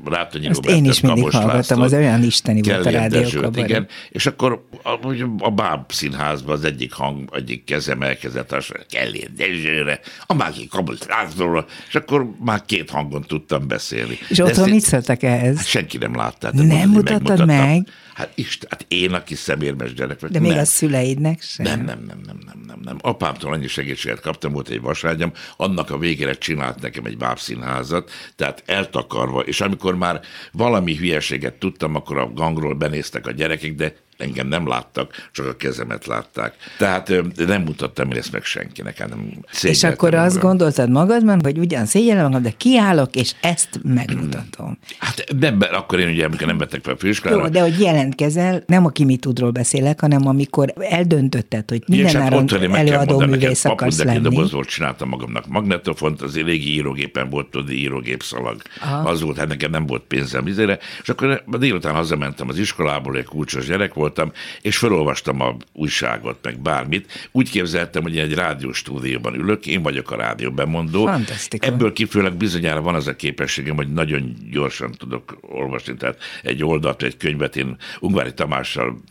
Rátonyi
Ezt én is mindig Kabos hallgattam, László, az olyan isteni volt a rádiókabarét. Igen,
és akkor a, a báb színházban az egyik hang, egyik kezem elkezdett, az Kellér Dezsőre, a másik Kabos Lászlóra, és akkor már két hangon tudtam beszélni.
És De otthon mit szóltak ehhez?
Hát senki nem látta.
Nem mondani, mutattad meg?
Hát Isten, hát én, aki szemérmes gyerek vagyok.
De még nem. a szüleidnek sem?
Nem, nem, nem, nem, nem, nem, nem. Apámtól annyi segítséget kaptam, volt egy vaságyam, annak a végére csinált nekem egy bábszínházat, tehát eltakarva, és amikor már valami hülyeséget tudtam, akkor a gangról benéztek a gyerekek, de engem nem láttak, csak a kezemet látták. Tehát nem mutattam ezt meg senkinek. Nem
és akkor azt magam. gondoltad magadban, hogy ugyan szégyellem magam, de kiállok, és ezt megmutatom.
Hát nem, akkor én ugye, amikor nem vettek fel a főiskolára.
Jó, de hogy jelentkezel, nem a Kimi tudról beszélek, hanem amikor eldöntötted, hogy minden hát előadó művész akarsz lenni.
dobozból csináltam magamnak magnetofont, az régi írógépen volt, tudod, írógép szalag. Aha. Az volt, hát nekem nem volt pénzem izére, és akkor délután hazamentem az iskolából, egy kulcsos gyerek volt, voltam, és felolvastam a újságot, meg bármit. Úgy képzeltem, hogy én egy rádióstúdióban ülök, én vagyok a rádió bemondó. Ebből kifőleg bizonyára van az a képességem, hogy nagyon gyorsan tudok olvasni, tehát egy oldalt, egy könyvet, én Ungvári Tamással,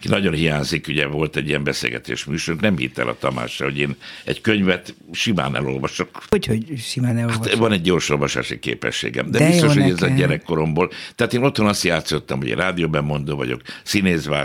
ki nagyon hiányzik, ugye volt egy ilyen beszélgetés műsor, nem hitt el a Tamással, hogy én egy könyvet simán elolvasok.
Hogy, hogy simán elolvasok? Hát
van egy gyors olvasási képességem, de, de biztos, hogy ez a gyerekkoromból. Tehát én otthon azt játszottam, hogy rádióbemondó vagyok,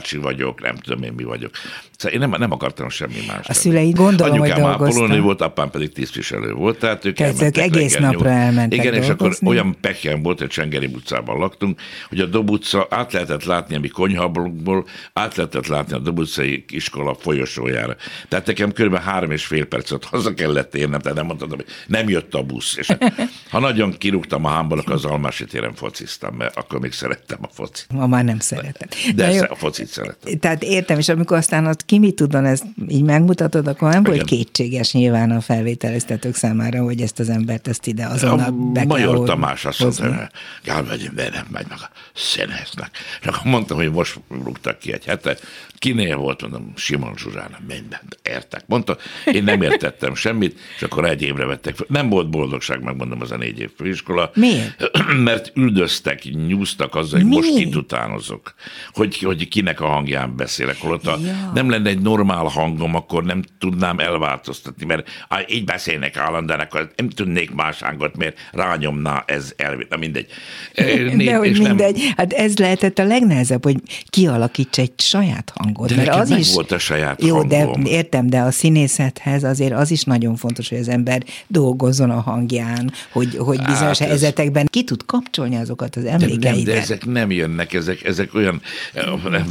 színészbácsi vagyok, nem tudom én mi vagyok. Szóval én nem, nem akartam semmi más.
A szüleid gondolom,
Anyukám
hogy dolgoztam.
volt, apám pedig tisztviselő volt, tehát ők
tehát egész napra elmentek
Igen,
dolgozni.
és akkor olyan pekjen volt, hogy Csengeri utcában laktunk, hogy a Dob utca át lehetett látni a mi konyhablokból, át lehetett látni a Dob utcai iskola folyosójára. Tehát nekem kb. három és fél percet haza kellett érnem, tehát nem mondtam, hogy nem jött a busz. És ha nagyon kirúgtam a hámból, akkor az Almási téren fociztam, mert akkor még szerettem a focit.
Ma már nem szeretem.
De, De a focit szeretem.
Tehát értem, és amikor aztán ott ki mit tudon, ezt így megmutatod, akkor nem volt kétséges nyilván a felvételeztetők számára, hogy ezt az embert ezt ide azonnal be
kell Major Tamás azt mondta, Gál megyünk, de nem megy meg a színeznek. És akkor mondtam, hogy most rúgtak ki egy hete. Kinél volt, mondom, Simon Zsuzsána, minden, értek. Mondta, én nem értettem semmit, és akkor egy évre vettek fel. Nem volt boldogság, megmondom, az a négy év főiskola.
Miért?
Mert üldöztek, nyúztak azzal, hogy Mi? most kitutánozok, hogy, hogy kinek a hangján beszélek, holott a, ja. nem lenne egy normál hangom, akkor nem tudnám elváltoztatni, mert így beszélnek állandóan, akkor nem tudnék más hangot, mert rányomná ez el, na mindegy.
De hogy mindegy, nem... hát ez lehetett a legnehezebb, hogy kialakíts egy saját hangot.
De
mert az
is volt a saját
Jó,
hangom.
de értem, de a színészethez azért az is nagyon fontos, hogy az ember dolgozzon a hangján, hogy, hogy bizonyos hát helyzetekben ez... ki tud kapcsolni azokat az emlékeidet. De, nem,
de ezek nem jönnek, ezek, ezek olyan,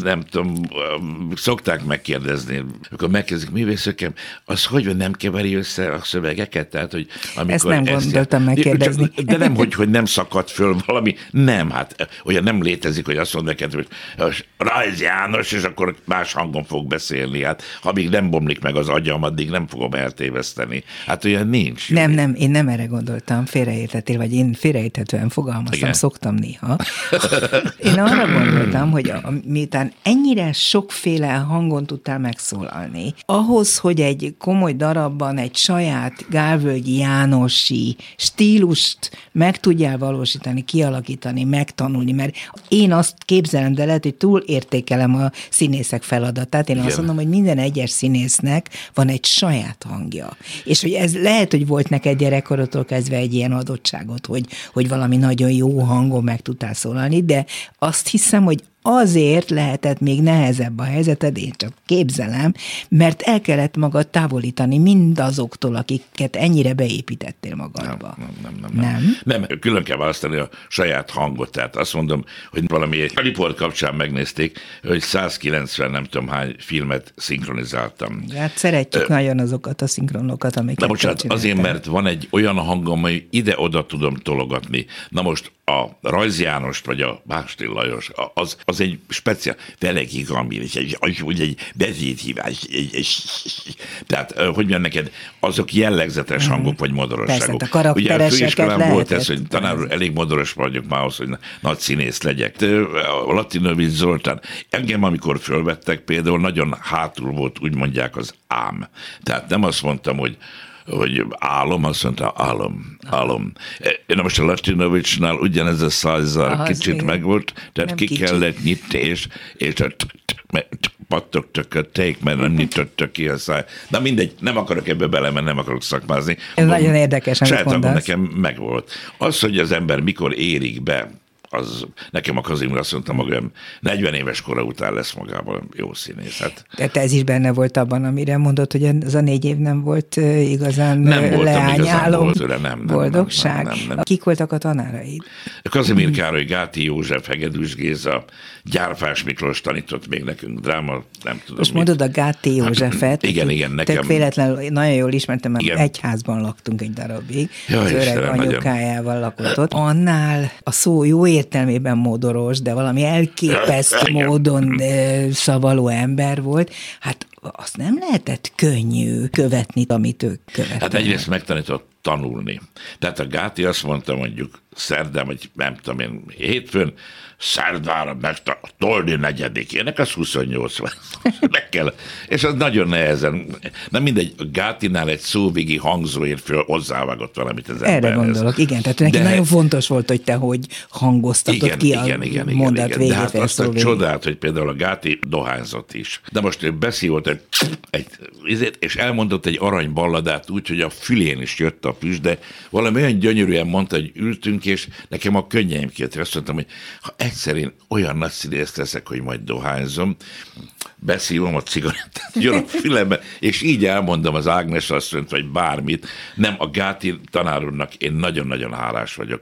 nem, nem tudom, szokták megkérdezni, amikor megkezdik művészökem, az hogy nem keveri össze a szövegeket? Tehát, hogy amikor
ezt nem ezt gondoltam megkérdezni.
De nem, hogy, hogy nem szakad föl valami, nem, hát olyan nem létezik, hogy azt mondod neked, hogy Rajz János, és akkor más hangon fog beszélni. Hát, ha még nem bomlik meg az agyam, addig nem fogom eltéveszteni. Hát olyan nincs.
Nem, nem, én nem erre gondoltam, félreértettél, vagy én félreérthetően fogalmaztam, Igen. szoktam néha. Én arra gondoltam, hogy a, miután ennyire sokféle hangon tudtál megszólalni, ahhoz, hogy egy komoly darabban egy saját Gálvölgyi Jánosi stílust meg tudjál valósítani, kialakítani, megtanulni, mert én azt képzelem, de lehet, hogy túl értékelem a színészek feladatát. Én Igen. azt mondom, hogy minden egyes színésznek van egy saját hangja. És hogy ez lehet, hogy volt neked gyerekkorodtól kezdve egy ilyen adottságot, hogy, hogy valami nagyon jó hangon meg tudtál szólalni, de azt hiszem, hogy azért lehetett még nehezebb a helyzeted, én csak képzelem, mert el kellett magad távolítani mindazoktól, akiket ennyire beépítettél magadba.
Nem, nem, nem. Nem, nem. nem külön kell választani a saját hangot. Tehát azt mondom, hogy valami egy riport kapcsán megnézték, hogy 190 nem tudom hány filmet szinkronizáltam.
Hát szeretjük Ö, nagyon azokat a szinkronokat, amiket Na
bocsánat, azért, mert van egy olyan hangom, hogy ide-oda tudom tologatni. Na most a Rajz János, vagy a Bástil Lajos, az, az egy speciál, velekig, egy, egy, egy, egy bezéthívás, egy, egy, tehát, hogy mondjam neked, azok jellegzetes hangok, vagy modorosságok.
Persze, a Ugye a főiskolán
volt ez, hogy tanár elég modoros vagyok már ahhoz, hogy nagy színész legyek. A Latinovics Zoltán, engem amikor fölvettek például, nagyon hátul volt, úgy mondják, az ám. Tehát nem azt mondtam, hogy hogy álom, azt mondta, álom, álom. Na most a Latinovicsnál ugyanez a százzal kicsit megvolt, tehát ki kicsit. kellett nyitni, és, és a pattogtak a ték, mert nem nyitottak ki a száj. Na mindegy, nem akarok ebbe bele, mert nem akarok szakmázni.
Ez Mondom, nagyon érdekes, amit mondasz.
nekem megvolt. Az, hogy az ember mikor érik be az nekem a Kazimir azt mondta magam, 40 éves kora után lesz magában jó színész. Hát,
Tehát ez is benne volt abban, amire mondott, hogy ez a négy év nem volt igazán
Nem
leányálom.
volt nem, nem,
boldogság.
nem, nem, nem.
Kik voltak a tanáraid?
Kazimír Károly, Gáti József, Hegedűs Géza, Gyárfás Miklós tanított még nekünk dráma, nem tudom.
Most
mit.
mondod a Gáti Józsefet.
igen, igen, nekem-
Tök véletlenül nagyon jól ismertem, mert
Igen.
egy házban laktunk egy darabig.
Ja,
az öreg
Istenem, nagyon.
anyukájával lakott ott. Annál a szó jó értelmében modoros, de valami elképesztő módon szavaló ember volt. Hát azt nem lehetett könnyű követni, amit ők követnek.
Hát egyrészt megtanított tanulni. Tehát a Gáti azt mondta mondjuk szerdán, vagy nem tudom én, hétfőn, szerdára meg a Toldi negyedikének, az 28 van. meg kell. És az nagyon nehezen, nem mindegy, Gátinál egy szóvigi hangzóért föl hozzávágott valamit az
Erre
emberhez.
gondolok, igen. Tehát neki
De-
nagyon fontos volt, hogy te hogy hangoztatod
igen,
ki
igen,
a
igen, igen,
mondat
igen.
végét.
De hát azt a csodát, hogy például a Gáti dohányzott is. De most ő beszívolt egy, egy izét, és elmondott egy arany balladát úgy, hogy a fülén is jött a füst, de valami olyan gyönyörűen mondta, hogy ültünk, és nekem a könnyeim kijöttek. Azt mondtam, hogy ha egyszer én olyan nagy színészt leszek, hogy majd dohányzom, beszívom a cigarettát, jön a fülembe, és így elmondom az Ágnes asszonyt, vagy bármit. Nem, a Gáti tanár úrnak én nagyon-nagyon hálás vagyok.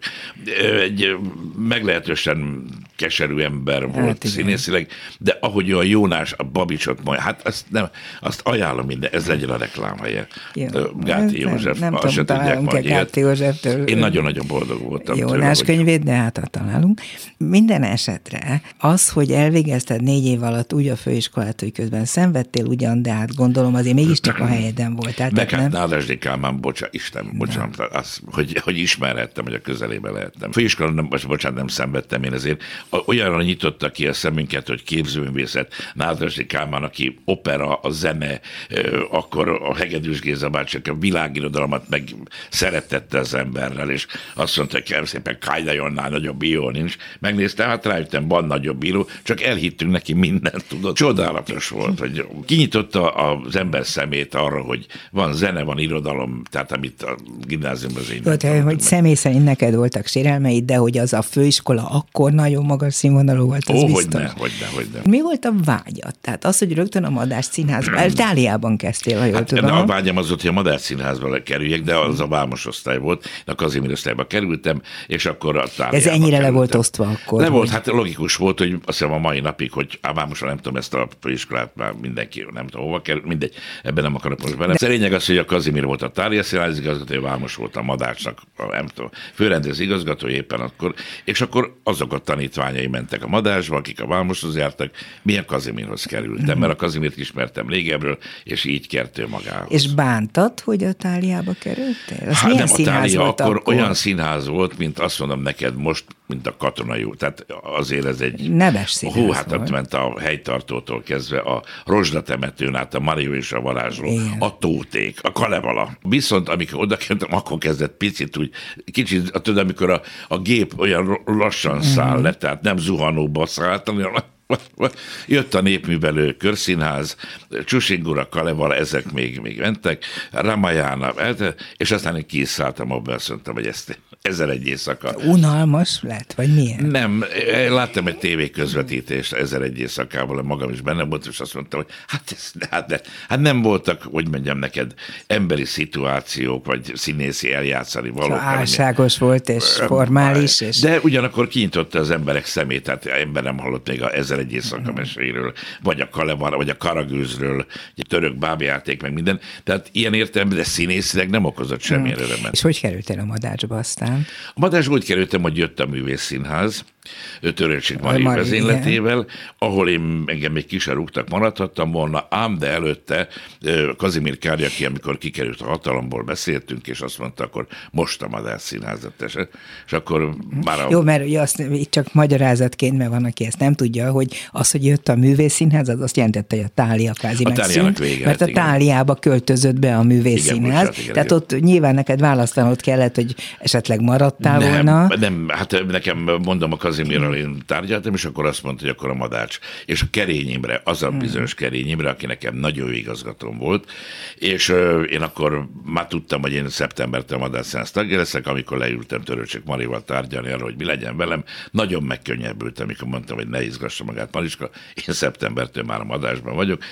Egy meglehetősen keserű ember volt
Hát igen.
színészileg, de ahogy a Jónás a Babicsot majd, hát azt, nem, azt ajánlom minden, ez legyen a reklámhelye. Gáti
Nem-
József,
Nem
azt se
tudom,
tudják majd ilyet.
Gáti Józseftől.
Én nagyon-nagyon boldog voltam. tőle,
Jónás
hogy-
könyvét, de hát találunk. Minden esetre az, hogy elvégezted négy év alatt úgy a főiskolát, hogy közben szenvedtél ugyan, de hát gondolom azért mégiscsak a helyeden.
Meg
tehát
hát
nem?
Nádasdi Kálmán, bocsánat, Isten, bocsánat, az, hogy, hogy ismerhettem, hogy a közelébe lehettem. Főiskolán, nem, bocsánat, nem szenvedtem én ezért. Olyanra nyitotta ki a szemünket, hogy képzőművészet, Nádasdi Kálmán, aki opera, a zene, akkor a Hegedűs Géza bácsi, a világirodalmat meg szeretette az emberrel, és azt mondta, hogy kérem szépen, Kájdajonnál nagyobb bíró nincs. Megnéztem, hát rájöttem, van nagyobb bíró, csak elhittünk neki mindent, tudod. Csodálatos volt, hogy kinyitotta az ember szemét arra, hogy van zene, van irodalom, tehát amit a gimnáziumban az én tanultam
hogy
meg.
személy szerint neked voltak sérelmeid, de hogy az a főiskola akkor nagyon magas színvonalú volt, az
Ó,
biztos.
ne, hogy ne, hogy ne.
Mi volt a vágyad? Tehát az, hogy rögtön a Madás színházban, Itáliában kezdtél, ha jól
Hát
tudom.
a vágyam az volt, hogy a Madár Színházba kerüljek, de az a Vámos osztály volt, a Kazimír osztályba kerültem, és akkor a Táliába
Ez ennyire le
kerültem.
volt osztva akkor,
Le volt,
hogy-
hát logikus volt, hogy azt hiszem a mai napig, hogy a Vámosra nem tudom ezt a főiskolát, már mindenki nem tudom hova kerül, mindegy, ebben nem akarok most benne. De a lényeg az, hogy a Kazimír volt a Tália Színház igazgató, a Vámos volt a Madácsnak, a, nem tudom, főrendez igazgató éppen akkor, és akkor azok a tanítványai mentek a Madásba, akik a Vámoshoz jártak, milyen Kazimírhoz kerültem, mert a Kazimírt ismertem régebről, és így kert ő magához.
És bántad, hogy a táliába kerültél? Az
Hát nem, a Tália akkor,
akkor?
olyan színház volt, mint azt mondom neked most, mint a katonai út. Tehát azért ez egy...
Neves színház
Hú, hát ott ment a helytartótól kezdve a Rozsda temetőn át, a Mario és a varázsló,
Igen.
a tóték, a kalevala. Viszont amikor oda kerültem, akkor kezdett picit úgy, kicsit, tudod, amikor a, a gép olyan lassan száll
Mhm.
le, tehát nem zuhanóba szállt, hanem Jött a népművelő körszínház, Csusingura, Kalevala, ezek még, még mentek, Ramayana, és aztán én kiszálltam abban, azt mondtam, hogy ezt ezer egy éjszaka.
Unalmas lett, vagy milyen?
Nem, láttam egy tévé közvetítést ezer egy éjszakából, magam is benne volt, és azt mondtam, hogy hát, ez, hát, de, hát nem voltak, hogy mondjam neked, emberi szituációk, vagy színészi eljátszani valók. hanem-
Álságos volt, és formális, és
de ugyanakkor kinyitotta az emberek szemét, tehát ember nem hallott még a ezer egy éjszaka meséről, vagy a Kalevar, vagy a Karagőzről, egy török bábjáték, meg minden. Tehát ilyen értelemben, de színészileg nem okozott semmilyen örömet.
és hogy kerültél a madácsba aztán?
A Madásba úgy kerültem, hogy jött a művészszínház, Törőcsik Mari vezényletével, ahol én engem még kise rúgtak, maradhattam volna, ám de előtte ö, Kazimír Kárja, aki amikor kikerült a hatalomból, beszéltünk, és azt mondta, akkor most a Madás színházat tese. És akkor már a...
Jó, mert ugye azt itt csak magyarázatként, mert van, aki ezt nem tudja, hogy az, hogy jött a művészszínház, az azt jelentette, hogy a tália kvázi
A
megszűnt,
vége
mert a
igen.
táliába költözött be a
igen,
tehát
igen.
ott nyilván neked választanod kellett, hogy esetleg maradtál volna.
nem, nem, hát nekem mondom, a Kazimirral én tárgyaltam, és akkor azt mondta, hogy akkor a Madács. És a Kerényimre, az a hmm. bizonyos Kerényimre, aki nekem nagyon jó igazgatóm volt, és ö, én akkor már tudtam, hogy én szeptembertől Madács Szensz tagja leszek, amikor leültem Törőcsek Marival tárgyalni arra, hogy mi legyen velem. Nagyon megkönnyebbültem, amikor mondtam, hogy ne izgassa magát Mariska, én szeptembertől már a Madásban vagyok.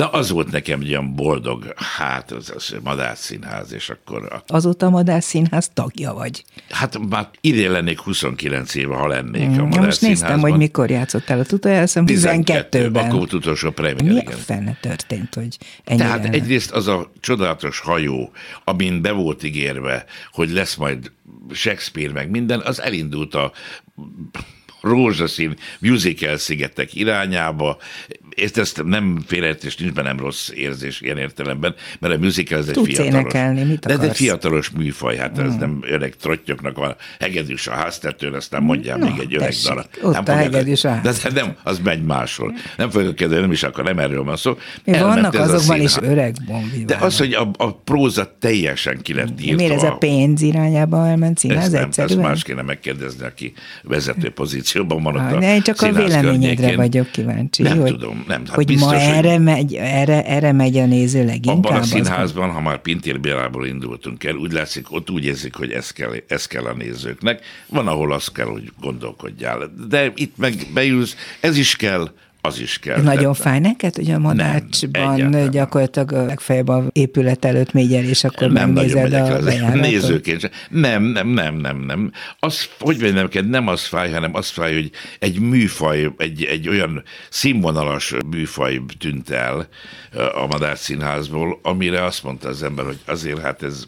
De az volt nekem egy olyan boldog, hát az, az Madás Színház, és akkor... A...
Azóta a Madás Színház tagja vagy.
Hát már idén lennék 29 éve, ha lennék mm, a
Madás Most néztem, hogy mikor játszottál a utoljára, azt 12-ben.
Akkor volt utolsó premier,
Mi
igen.
a fene történt, hogy ennyire...
Tehát egyrészt az a csodálatos hajó, amin be volt ígérve, hogy lesz majd Shakespeare meg minden, az elindult a rózsaszín musical szigetek irányába, és ezt nem félreértés, nincs bennem rossz érzés ilyen értelemben, mert a musical ez egy
Tudsz
fiatalos.
énekelni, mit
de ez egy
akarsz?
fiatalos műfaj, hát ez nem öreg trottyoknak van hegedűs a háztetőn, aztán mondjál
Na,
még egy öreg
tessék,
darab.
ott
Nem
a hegedűs a
De nem, az megy máshol. Nem fogok kezdeni, nem is akar, nem erről van szó.
Mi vannak
a
azokban is öreg bombiválok.
De az, hogy a, a próza teljesen ki lett írtva.
Miért ez a pénz irányába elment színház
Ezt, nem, ezt más kéne megkérdezni, aki vezető pozícióban van ott a
de én csak a véleményedre
környékén.
vagyok kíváncsi.
Nem
hogy,
tudom, nem. Hát
hogy
biztos,
ma
hogy-
erre, megy, erre, erre megy a néző leginkább.
Abban a
az-
színházban, ha már Pintér Bélából indultunk el, úgy látszik, ott úgy érzik, hogy ez kell, ez kell a nézőknek. Van, ahol az kell, hogy gondolkodjál. De itt meg beülsz, ez is kell, az is kell.
Nagyon fáj neked, hogy a Madácsban
egyáltalán.
gyakorlatilag a legfeljebb a épület előtt mégy el, és akkor
nem
megnézed a bejáratot.
nézőként. sem. Nem, nem, nem, nem, nem. Az, hogy mondjam neked, nem az fáj, hanem az fáj, hogy egy műfaj, egy, egy olyan színvonalas műfaj tűnt el a Madár Színházból, amire azt mondta az ember, hogy azért hát ez,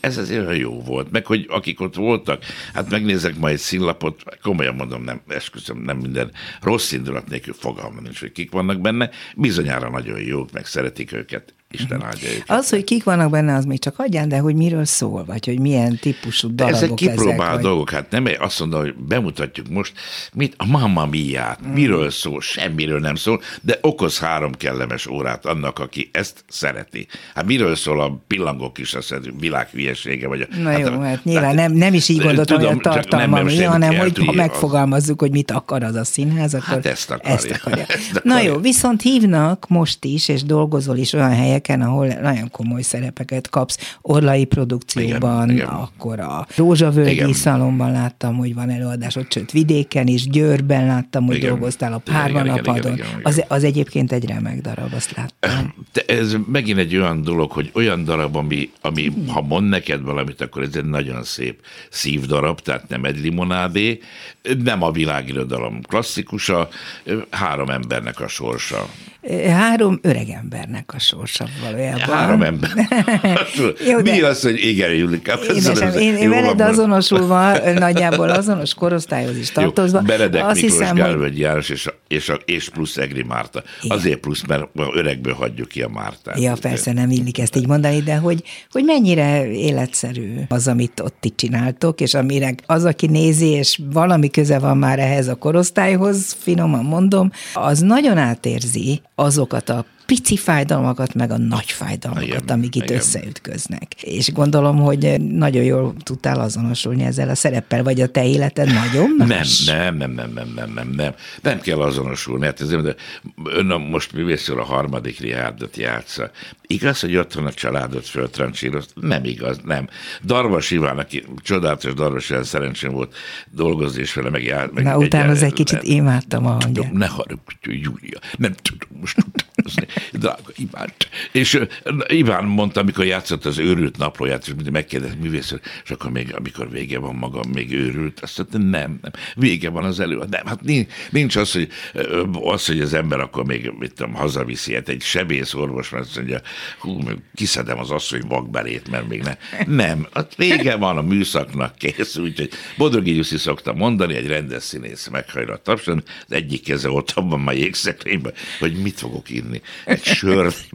ez azért jó volt. Meg, hogy akik ott voltak, hát megnézek majd színlapot, komolyan mondom, nem, esküszöm, nem minden rossz indulat nélkül fogalmam nincs, hogy kik vannak benne, bizonyára nagyon jók, meg szeretik őket, Isten áldja őket.
Az, hogy kik vannak benne, az még csak hagyján, de hogy miről szól, vagy hogy milyen típusú darabok
ezek kipróbált
vagy-
dolgok, hát nem azt mondom, hogy bemutatjuk most, mit a Mamma Mia-t,
Mm.
miről szól, semmiről nem szól, de okoz három kellemes órát annak, aki ezt szereti. Hát miről szól a pillangók is, az világ hülyesége, vagy a,
Na
hát,
jó, hát nyilván nem, nem is így gondoltam,
Tudom,
hogy a tartalma mi,
nem
hanem hogy ha
eltűnje az.
megfogalmazzuk, hogy mit akar az a színház, akkor
Hát ezt akarja.
Ezt akarja.
Ezt
Na
akarja.
jó, viszont hívnak most is, és dolgozol is olyan helyeken, ahol nagyon komoly szerepeket kapsz. Orlai produkcióban,
Igen, igen.
akkor a Rózsavölgyi
Igen.
szalomban láttam, hogy van előadásod, sőt vidéken is, Győrben láttam, hogy
Igen.
dolgoztál a
Igen,
Párva
igen, igen,
napadon.
igen, igen.
Az, az egyébként egy remek darab, azt láttam.
De ez megint egy olyan dolog, hogy olyan darab, ami, ami ha mond neked valamit, akkor ez egy nagyon szép szívdarab, tehát nem egy limonádé, nem a világirodalom klasszikusa, három embernek a sorsa.
Három öreg embernek a sorsa valójában.
Három ember.
Jó,
Mi az, hogy igen, Julika?
Édesem, én, én veled azonosulva, nagyjából azonos korosztályhoz is tartozva.
Jó, Benedek
azt
Miklós,
hiszem, hogy
János és, a, és, a, és plusz Egri Márta.
Igen.
Azért plusz, mert öregből hagyjuk ki a Mártát.
Ja, persze nem illik ezt így mondani, de hogy, hogy mennyire életszerű az, amit ott ti csináltok, és amire az, aki nézi, és valami köze van már ehhez a korosztályhoz, finoman mondom, az nagyon átérzi azokat a pici fájdalmakat, meg a nagy fájdalmakat,
Igen,
amik itt
igen.
összeütköznek. És gondolom, hogy nagyon jól tudtál azonosulni ezzel a szereppel, vagy a te életed nagyon
Nem,
más?
nem, nem, nem, nem, nem, nem, nem. Nem kell azonosulni. Hát ez, de ön a- most művészről a harmadik riádot játsza. Igaz, hogy ott van a családot föltrancsírozt? Nem igaz, nem. Darvas Iván, aki csodálatos Darvas Iván, szerencsém volt dolgozni és vele meg, jár, meg
Na, utána az egy kicsit imádtam a hangját.
Ne haragudj, Júlia, nem tudom most utazni, drága Iván. És Iván mondta, amikor játszott az őrült naplóját, és mindig megkérdezett művészről, és akkor még, amikor vége van maga, még őrült, azt mondta, nem, nem, vége van az elő. Nem, hát nincs, nincs az, hogy, az, hogy az ember akkor még, mit tudom, hazaviszi, hát egy sebész orvos, mert azt mondja, hú, kiszedem az asszony vakbelét, mert még ne. Nem, hát vége van a műszaknak, kész, úgyhogy Bodrogi Jussi szokta mondani, egy rendes színész meghajra a az egyik keze ott abban a jégszekrényben, hogy mit fogok inni. Egy sört,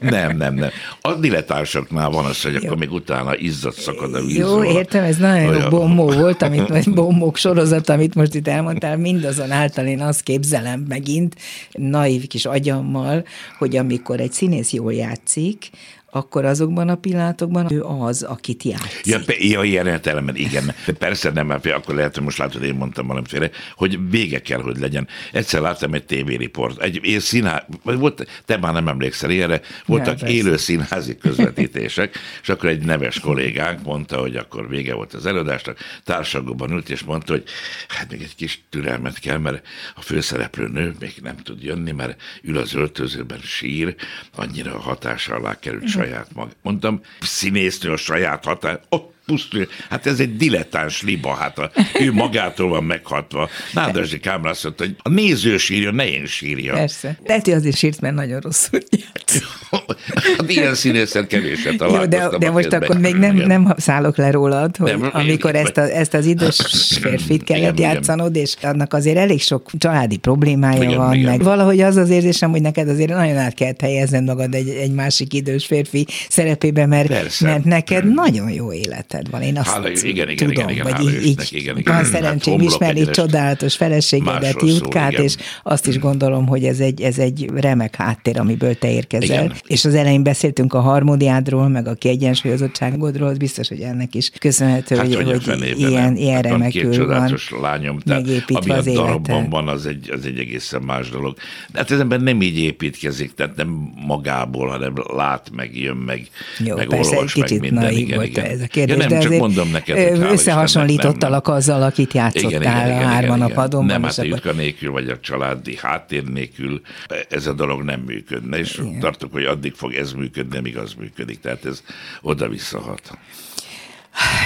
nem, nem, nem. A dilettársaknál van az, hogy akkor még utána izzadt szakad a víz.
Jó,
róla.
értem, ez nagyon jó
Olyan.
bombó volt, amit, vagy bombók sorozat, amit most itt elmondtál, mindazonáltal én azt képzelem megint, naív kis agyammal, hogy amikor egy színész jól játszik, akkor azokban a pillanatokban ő az, akit játszik.
Ja, pe- ja ilyen értelemben igen. De persze nem, mert akkor lehet, hogy most látod, én mondtam valamiféle, hogy vége kell, hogy legyen. Egyszer láttam egy tévériport, egy egy színház, volt, te már nem emlékszel ilyenre, voltak
Nem,
élő színházi közvetítések, és akkor egy neves kollégánk mondta, hogy akkor vége volt az előadásnak, társadalomban ült, és mondta, hogy hát még egy kis türelmet kell, mert a főszereplő nő még nem tud jönni, mert ül az öltözőben sír, annyira a hatása alá került saját maga. Mondtam, színésznő a saját hatás, ott pusztul. Hát ez egy dilettáns liba, hát a, ő magától van meghatva. Nádasdi Kámra azt mondta, hogy a néző sírja, ne én sírja.
Persze. Lehet, hogy azért sírt, mert nagyon rosszul járt.
Hát ilyen színészen kevéset
Jó,
találkoztam.
de, de
a
most akkor még nem, nem szállok le rólad, hogy
Nem, én
amikor
így
ezt, a, ezt az idős férfit kellett
igen.
játszanod, és annak azért elég sok családi problémája
Igen,
van,
igen.
meg valahogy az az érzésem, hogy neked azért nagyon át kellett helyezned magad egy, egy másik idős férfi szerepébe, mert,
Persze.
mert neked nagyon jó életed van. Én azt
Hála- igen, igen,
tudom,
igen, igen,
vagy így, így
igen, igen.
van
Hát
szerencsém
homlok
ismerni csodálatos feleségedet,
szól,
Jutkát,
igen.
és azt is gondolom, hogy ez egy, ez egy remek háttér, amiből te érkezel.
Igen.
És az elején beszéltünk a harmóniádról, meg a kiegyensúlyozottságodról, az biztos, hogy ennek is köszönhető,
Hát,
hogy,
hogy
ilyen, ilyen
Hát
remekül van.
lányom, tehát ami a darabban van, az egy, az egy egészen más dolog. De hát az ember nem így építkezik, tehát nem magából, hanem lát, meg jön, meg,
Jó,
meg
persze, egy
olvas, meg
kicsit
minden.
naív
igen, igen.
ez a kérdés,
ja, nem,
de
csak mondom neked, hogy
összehasonlítottalak
nem, nem.
azzal, akit játszottál a hárman a padon.
Nem, hát jutka nélkül, vagy a családi háttér nélkül ez a dolog nem működne, és igen. tartok, hogy addig fog ez működni, amíg az működik. Tehát ez oda-visszahat.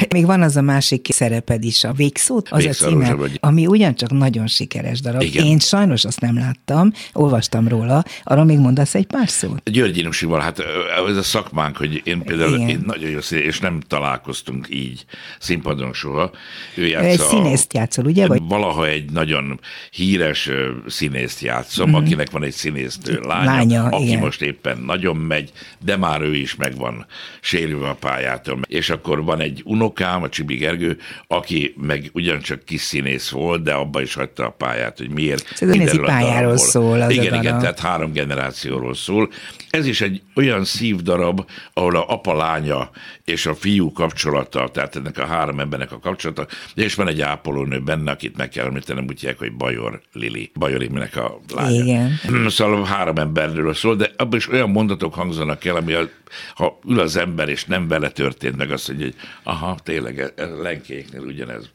Még van az a másik szereped is, a Végszót, az
Végszó
a címe,
vagy.
ami ugyancsak nagyon sikeres darab.
Igen.
Én sajnos azt nem láttam, olvastam róla, arra még mondasz egy pár szót?
György Inusival, hát ez a szakmánk, hogy én például
Igen.
én nagyon jó színész, és nem találkoztunk így színpadon soha. Ő
Egy
játsza a-
színészt játszol, ugye? Vagy
Valaha egy nagyon híres színészt játszom, uh-huh. akinek van egy színésznő lánya.
Lánya,
aki
igen.
most éppen nagyon megy, de már ő is meg van sérülve a pályától. És akkor van egy unokám, a Csibi Gergő, aki meg ugyancsak kis színész volt, de abba is hagyta a pályát, hogy miért.
Ez a
a
pályáról szól az a
Igen, igen,
darab.
tehát három generációról szól. Ez is egy olyan szívdarab, ahol a apa-lánya és a fiú kapcsolata, tehát ennek a három embernek a kapcsolata, és van egy ápolónő benne, akit meg kell említenem, úgy hívják, hogy Bajor Lili. Bajor Iminek a lánya.
Igen.
Szóval három emberről szól, de abban is olyan mondatok hangzanak el, ami a, ha ül az ember, és nem vele történt meg, azt mondja, hogy aha, tényleg, ez- ez lenkéknél ugyanez.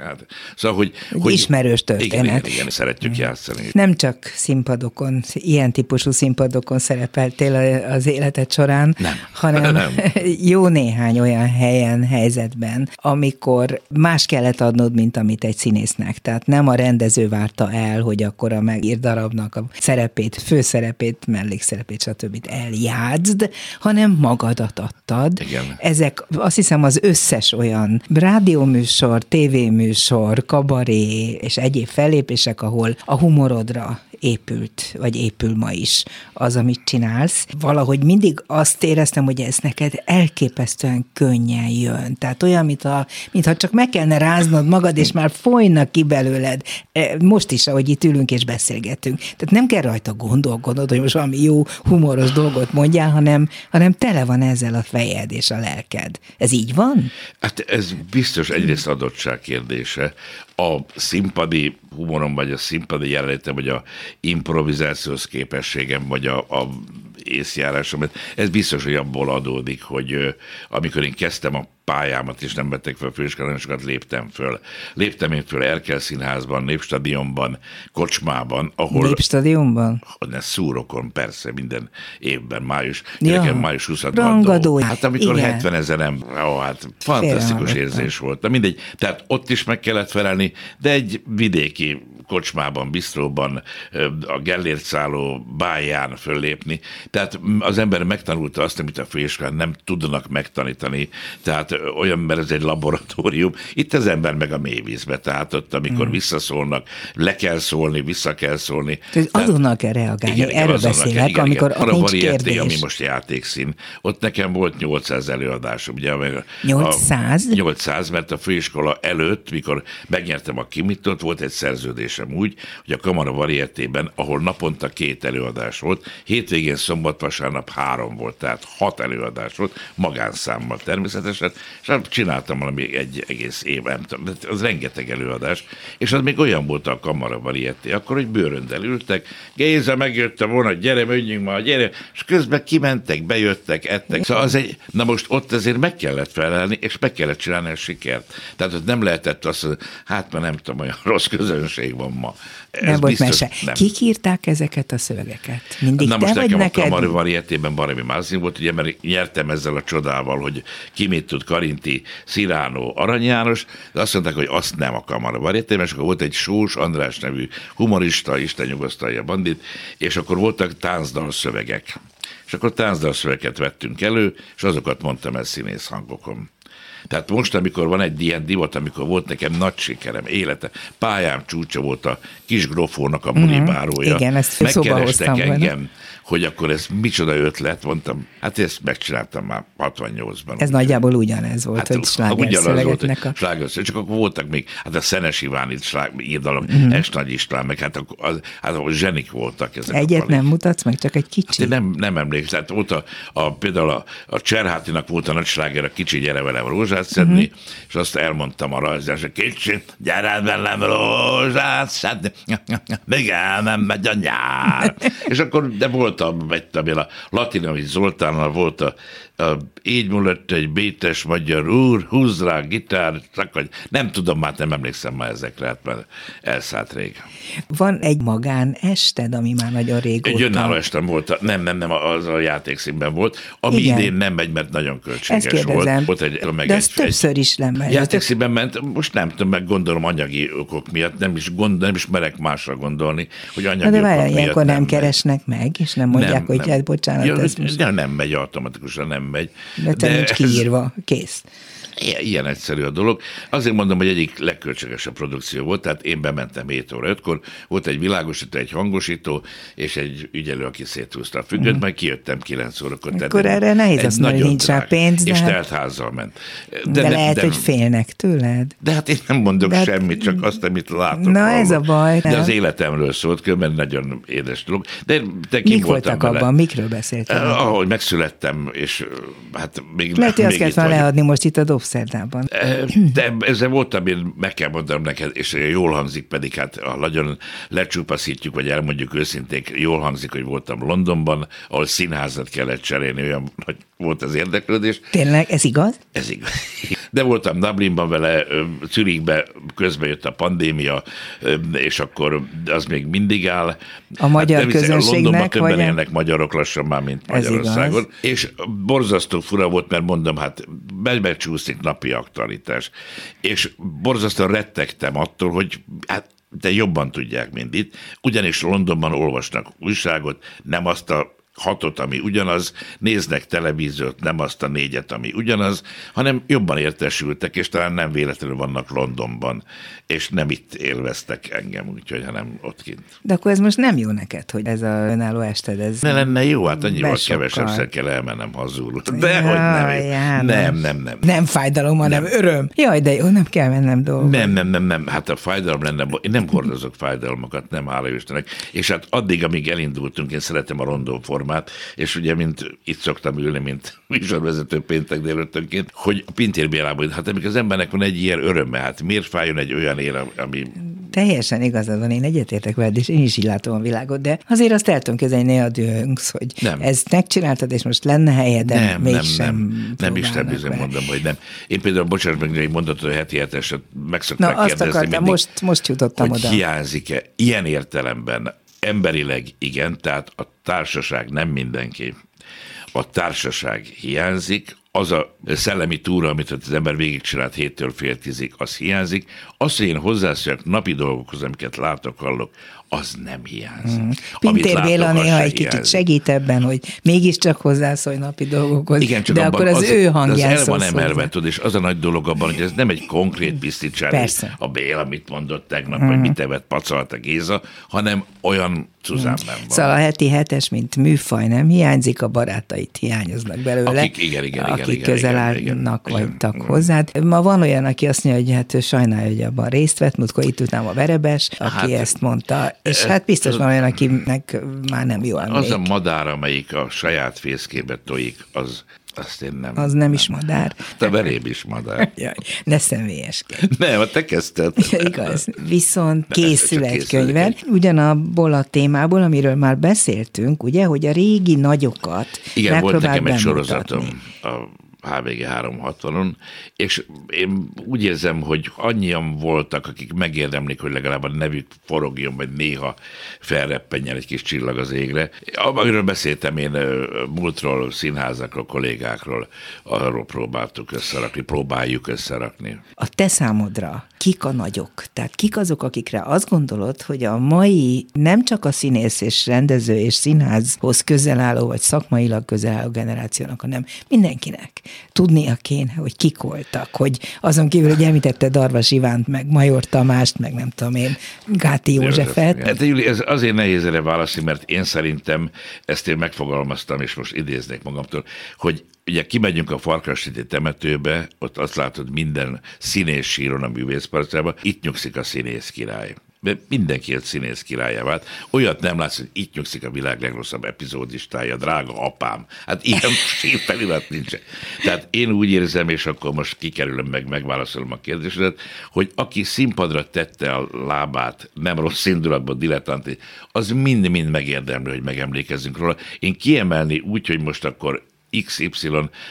Hát, szóval, hogy... Hogy
ismerős
Igen,
történet.
igen, igen, szeretjük játszani.
Nem csak színpadokon, ilyen típusú színpadokon szerepeltél az életed során,
Nem.
hanem
Nem.
jó néhány olyan helyen, helyzetben, amikor más kellett adnod, mint amit egy színésznek. Tehát nem a rendező várta el, hogy akkor a megírt darabnak a szerepét, főszerepét, mellékszerepét, stb. eljátszd, hanem magadat adtad.
Igen.
Ezek azt hiszem az összes olyan rádióműsor, tévéműsor, kabaré és egyéb fellépések, ahol a humorodra épült, vagy épül ma is az, amit csinálsz. Valahogy mindig azt éreztem, hogy ez neked elképesztően könnyen jön. Tehát olyan, mintha, mintha csak meg kellene ráznod magad, és már folynak ki belőled. E, Most is, ahogy itt ülünk és beszélgetünk. Tehát nem kell rajta gondolkodnod, hogy most valami jó, humoros dolgot mondjál, hanem, hanem tele van ezzel a fejed és a lelked. Ez így van?
Hát ez biztos egyrészt adottság kérdése. A színpadi humorom, vagy a színpadi jelenetem, vagy a improvizációs képességem, vagy a, a észjárásom, ez biztos, hogy abból adódik, hogy amikor én kezdtem a pályámat, és nem vettek fel főiskolára, nagyon sokat léptem föl. Léptem én föl Erkel Színházban, Népstadionban, Kocsmában, ahol...
Népstadionban?
Ne szúrokon, persze, minden évben, május,
Ja,
nekem május 20
rangadó.
Hát amikor
Igen.
70 ezer ember, ó, hát fantasztikus érzés volt. Na mindegy, tehát ott is meg kellett felelni, de egy vidéki kocsmában, bistróban, ö, a Gellért szálló báján föllépni. Tehát az ember megtanulta azt, amit a főiskolán nem tudnak megtanítani. Tehát olyan, mert ez egy laboratórium, itt az ember meg a mélyvízbe, tehát ott, amikor mm. visszaszólnak, le kell szólni, vissza kell szólni.
Tehát azonnal kell reagálni, igen, erről beszélek, igen, amikor igen. nincs
kérdés. ami most játékszín, ott nekem volt 800 előadásom. Ugye,
800?
A, 800, mert a főiskola előtt, mikor megnyertem a kimitot, volt egy szerződésem úgy, hogy a Kamara varietében, ahol naponta két előadás volt, hétvégén szombat, vasárnap három volt, tehát hat előadás volt, magánszámmal természetesen, és hát csináltam valami egy egész év, nem tudom, az rengeteg előadás, és az még olyan volt a Kamara varietté, akkor, hogy bőröndel ültek, Géza megjött a vonat, gyere, menjünk ma, gyere, és közben kimentek, bejöttek, ettek. Szóval az egy, na most ott azért meg kellett felelni, és meg kellett csinálni a sikert. Tehát ott nem lehetett azt, hogy hát már nem tudom, olyan rossz közönség van ma.
Ez nem volt mese. Nem. Kik írták ezeket a szövegeket? Mindig
Na
te
most
vagy
nekem
neked?
a Kamari varietében Barami Mázin volt, ugye, mert nyertem ezzel a csodával, hogy ki mit tud Karinti, Sziránó, Arany János, de azt mondták, hogy azt nem a Kamara varietében, és akkor volt egy Sós András nevű humorista, Isten nyugosztalja bandit, és akkor voltak táncdal szövegek. És akkor táncdal szövegeket vettünk elő, és azokat mondtam el színész hangokon. Tehát most, amikor van egy ilyen divat, amikor volt nekem nagy sikerem, élete, pályám csúcsa volt a kis grofónak a bulibárója.
Igen, ezt
Megkerestek
szóba
engem, hogy akkor ez micsoda ötlet, mondtam, hát ezt megcsináltam már 68-ban.
Ez nagyjából ugyanez volt, hát, hogy slágerszövegeknek
a... slágerszöveg, csak akkor voltak még, hát a Szenes Iván itt slág, írdalom, uh-huh. Es Nagy István, meg hát, az, hát ahol zsenik voltak ezek
Egyet nem mutatsz meg, csak egy kicsit.
Hát nem, nem emlékszem. Hát volt a, a, például a, a Cserhátinak volt a nagy sláger, a kicsi gyere velem rózsát szedni, uh-huh. és azt elmondtam a rajzásra, kicsi, gyere velem rózsát szedni, még el nem megy a nyár. és akkor, de volt a, vettem a Latinovics Zoltánnal volt a a, így múlott egy bétes magyar úr, húz rá gitár, szakadj. Nem tudom, már nem emlékszem már ezekre, hát már elszállt rég.
Van egy magán ested, ami már nagyon régóta.
Egy önálló estem volt, nem, nem, nem, az a játékszínben volt, ami Igen. idén nem megy, mert nagyon költséges volt. volt egy,
meg De ez egy, többször is nem megy.
Játékszínben ment, most nem tudom, meg gondolom anyagi okok miatt, nem is, gond, nem is merek másra gondolni, hogy anyagi
de
okok
miatt nem, nem keresnek meg, és nem mondják, nem, hogy nem. hát bocsánat. Ja, ez
nem megy automatikusan, nem megy.
De te de nincs kiírva, kész.
Ilyen egyszerű a dolog. Azért mondom, hogy egyik legköltségesebb produkció volt, tehát én bementem 7 óra 5-kor, volt egy világosító, egy hangosító, és egy ügyelő, aki széthúzta a függöt, mm. majd kijöttem 9 órakor.
Akkor tehát erre nehéz azt mondani, hogy nincs rá pénz.
És hát... telt házzal ment.
De, de ne, lehet, de, hogy félnek tőled.
De hát én nem mondok hát... semmit, csak azt, amit látok.
Na hallok. ez a baj.
De az életemről szólt, különben nagyon édes dolog. De te
Mik voltak vele. abban? Mikről beszéltél?
Eh, ahogy megszülettem, és hát még...
Lehet, hogy azt kellett leadni most itt a dobsz Amsterdában.
De ezzel voltam, én meg kell mondanom neked, és jól hangzik, pedig hát ha nagyon lecsupaszítjuk, vagy elmondjuk őszintén, jól hangzik, hogy voltam Londonban, ahol színházat kellett cserélni, olyan nagy volt az érdeklődés.
Tényleg, ez igaz?
Ez igaz. De voltam Dublinban vele, Zürichbe közben jött a pandémia, és akkor az még mindig áll.
A magyar hát, közönségnek?
Londonban többen vagy élnek magyarok lassan már, mint Magyarországon. És borzasztó fura volt, mert mondom, hát becsúszik napi aktualitás. És borzasztóan rettegtem attól, hogy hát de jobban tudják, mint itt. Ugyanis Londonban olvasnak újságot, nem azt a hatot, ami ugyanaz, néznek televíziót, nem azt a négyet, ami ugyanaz, hanem jobban értesültek, és talán nem véletlenül vannak Londonban, és nem itt élveztek engem, úgyhogy, hanem ott kint.
De akkor ez most nem jó neked, hogy ez a önálló ested, ez
Ne lenne jó, hát annyival kevesebbszer kell elmennem hazul. De ja, hogy nem,
János.
nem, nem, nem.
Nem fájdalom, hanem nem. öröm. Jaj, de jó, nem kell mennem dolgozni.
Nem, nem, nem, nem. Hát a fájdalom lenne, én nem hordozok fájdalmakat, nem hála Istennek. És hát addig, amíg elindultunk, én szeretem a rondó formát, és ugye, mint itt szoktam ülni, mint műsorvezető péntek délutánként, hogy a Pintér Bélában, hát amikor az embernek van egy ilyen öröme, hát miért fájjon egy olyan ér, ami...
Teljesen igazad van, én egyetértek veled, és én is így látom a világot, de azért azt el tudom kezdeni, ne dőnksz, hogy nem. ezt megcsináltad, és most lenne helye, de nem, mégsem
nem, nem, nem Isten bizony mondom, hogy nem. Én például, bocsánat, meg egy mondatot, a heti heteset meg szokták
Na, azt akartam, mindig, most, most jutottam
hogy
oda.
hiányzik-e ilyen értelemben emberileg igen, tehát a társaság nem mindenki. A társaság hiányzik, az a szellemi túra, amit az ember végigcsinált héttől fél tízig, az hiányzik. Az, hogy én hozzászóljak napi dolgokhoz, amiket látok, hallok, az nem hiányzik. Mm.
Pintér Béla néha egy kicsit segít ebben, hogy mégiscsak hozzászólj napi dolgokhoz, Igen, csak de akkor az, az ő hangján
az el van emelve, tudod, és az a nagy dolog abban, hogy ez nem egy konkrét piszticsár,
Persze.
a Béla mit mondott tegnap, mm. vagy mit evett pacalt a Géza, hanem olyan Cuzánben van.
Szóval a heti hetes, mint műfaj nem hiányzik, a barátait hiányoznak belőle.
Akik, igen, igen,
akik
igen,
közel
igen,
állnak,
igen,
vagytak
igen.
hozzád. Ma van olyan, aki azt mondja, hogy hát ő sajnálja, hogy abban részt vett, múltkor itt után a Verebes, aki hát, ezt mondta, és hát biztos van olyan, akinek már nem jó emlék.
Az a madár, amelyik a saját fészkébe tojik, az azt én nem.
Az nem, is madár.
Te veréb is madár.
Jaj, ne személyes.
Nem, te kezdted.
Igaz. Viszont készül egy könyvet, ugyanabból a témából, amiről már beszéltünk, ugye, hogy a régi nagyokat
Igen, volt nekem egy sorozatom a HVG 360-on, és én úgy érzem, hogy annyian voltak, akik megérdemlik, hogy legalább a nevük forogjon, vagy néha felreppenjen egy kis csillag az égre. Amiről beszéltem én múltról, színházakról, kollégákról, arról próbáltuk összerakni, próbáljuk összerakni.
A te számodra kik a nagyok? Tehát kik azok, akikre azt gondolod, hogy a mai nem csak a színész és rendező és színházhoz közel álló, vagy szakmailag közel álló generációnak, hanem mindenkinek tudnia kéne, hogy kik voltak, hogy azon kívül, hogy említette Darvas Ivánt, meg Major Tamást, meg nem tudom én, Gáti Józsefet.
Hát, Júli, ez azért nehéz erre válaszni, mert én szerintem ezt én megfogalmaztam, és most idéznék magamtól, hogy ugye kimegyünk a Farkasíti temetőbe, ott azt látod minden színész síron a művészparcában, itt nyugszik a színész király mert mindenki egy színész királyá vált. Olyat nem látsz, hogy itt nyugszik a világ legrosszabb epizódistája, drága apám. Hát ilyen sírfelirat nincs. Tehát én úgy érzem, és akkor most kikerülöm meg, megválaszolom a kérdésedet, hogy aki színpadra tette a lábát, nem rossz indulatban, dilettanti, az mind-mind megérdemli, hogy megemlékezzünk róla. Én kiemelni úgy, hogy most akkor XY,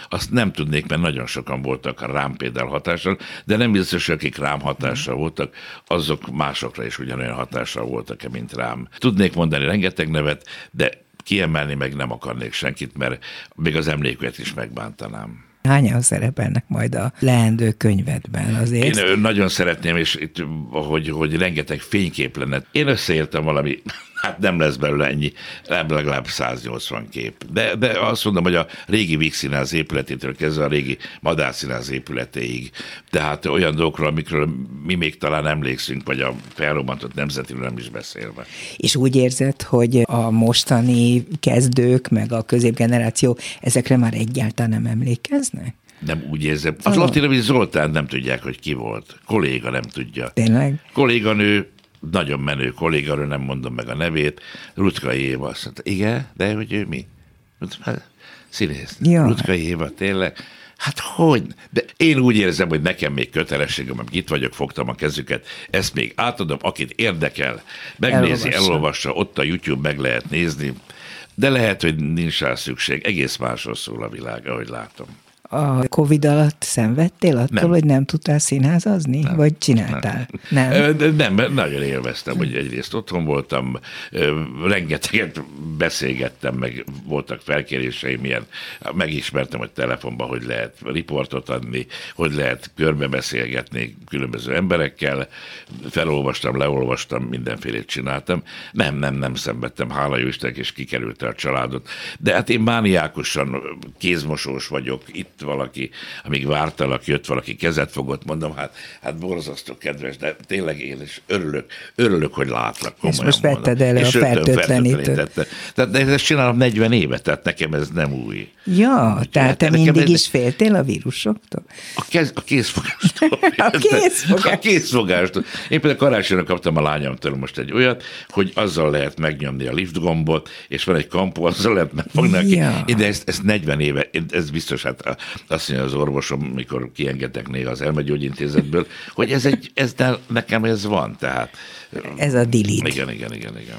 azt nem tudnék, mert nagyon sokan voltak rám például hatással, de nem biztos, akik rám hatással voltak, azok másokra is ugyanolyan hatással voltak mint rám. Tudnék mondani rengeteg nevet, de kiemelni meg nem akarnék senkit, mert még az emléket is megbántanám.
Hányan szerepelnek majd a leendő könyvedben azért?
Én nagyon szeretném, és itt, hogy, hogy rengeteg fénykép lenne. Én összeértem valami Hát nem lesz belőle ennyi, legalább 180 kép. De, de azt mondom, hogy a régi Víg Színház épületétől kezdve a régi Madárszínház épületéig, tehát olyan dolgokról, amikről mi még talán emlékszünk, vagy a felrobbantott nemzetiről nem is beszélve.
És úgy érzed, hogy a mostani kezdők, meg a középgeneráció ezekre már egyáltalán nem emlékeznek?
Nem úgy érzem. Az. Latinovics Zoltán nem tudják, hogy ki volt. Kolléga nem tudja.
Tényleg?
Kolléganő nagyon menő kollégaról, nem mondom meg a nevét, Rutka Éva azt mondta, igen, de hogy ő mi? Hát, színész. Ja. Rutka Éva, tényleg. Hát hogy? De én úgy érzem, hogy nekem még kötelességem, hogy itt vagyok, fogtam a kezüket, ezt még átadom, akit érdekel, megnézi, elolvassa, elolvassa ott a YouTube meg lehet nézni, de lehet, hogy nincs rá szükség, egész másról szól a világ, ahogy látom
a Covid alatt szenvedtél attól, nem. hogy nem tudtál színházazni? Nem. Vagy csináltál?
Nem. Nem, nem nagyon élveztem, hogy egyrészt otthon voltam, rengeteget beszélgettem, meg voltak felkéréseim, ilyen, megismertem, hogy telefonban hogy lehet riportot adni, hogy lehet körbebeszélgetni különböző emberekkel, felolvastam, leolvastam, mindenfélét csináltam. Nem, nem, nem szenvedtem, hála jó Istennek, és kikerült a családot. De hát én mániákusan kézmosós vagyok, itt jött valaki, amíg vártalak, jött valaki, kezet fogott, mondom, hát, hát borzasztó kedves, de tényleg én is örülök, örülök, hogy látlak.
És most vetted elő a fertőtlenítőt.
Tehát de ezt csinálom 40 éve, tehát nekem ez nem új.
Ja, Úgy, tehát hát te mindig ez... is féltél a vírusoktól?
A, kez, a készfogástól.
a készfogástól.
A készfogástól. Én például karácsonyra kaptam a lányomtól most egy olyat, hogy azzal lehet megnyomni a lift gombot, és van egy kampó, azzal lehet megfogni. Ja. De ezt, ezt 40 éve, ez biztos, hát azt mondja az orvosom, mikor kiengedtek néha az elmegyógyintézetből, hogy ez egy, ez nekem ez van, tehát.
Ez a dilit.
Igen, igen, igen, igen.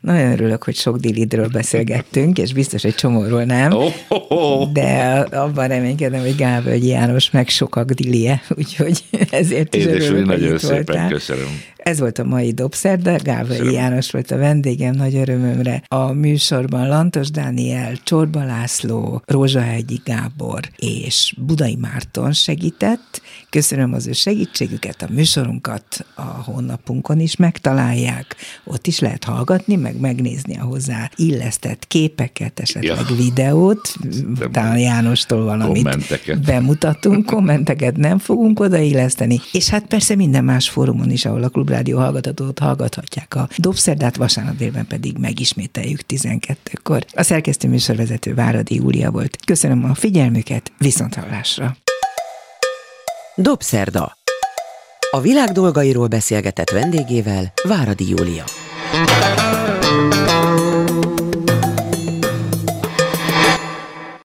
Nagyon örülök, hogy sok dilidről beszélgettünk, és biztos, hogy csomóról nem, oh, oh, oh. de abban reménykedem, hogy Gábor János meg sokak dilie, úgyhogy ezért is
Édes,
örülök,
nagyon szépen voltál. köszönöm.
Ez volt a mai Dobszerda, Gávai János volt a vendégem, nagy örömömre. A műsorban Lantos Dániel, Csorba László, Rózsahegyi Gábor és Budai Márton segített. Köszönöm az ő segítségüket, a műsorunkat a honlapunkon is megtalálják. Ott is lehet hallgatni, meg megnézni a hozzá illesztett képeket, esetleg ja. videót. Talán Jánostól valamit kommenteket. bemutatunk, kommenteket nem fogunk odailleszteni. És hát persze minden más fórumon is, ahol a Klubrádió hallgatatót hallgathatják. A Dobszerdát vasárnap délben pedig megismételjük 12-kor. A szerkesztő műsorvezető Váradi Júlia volt. Köszönöm a figyelmüket, viszont hallásra.
Dobszerda. A világ dolgairól beszélgetett vendégével Váradi Júlia.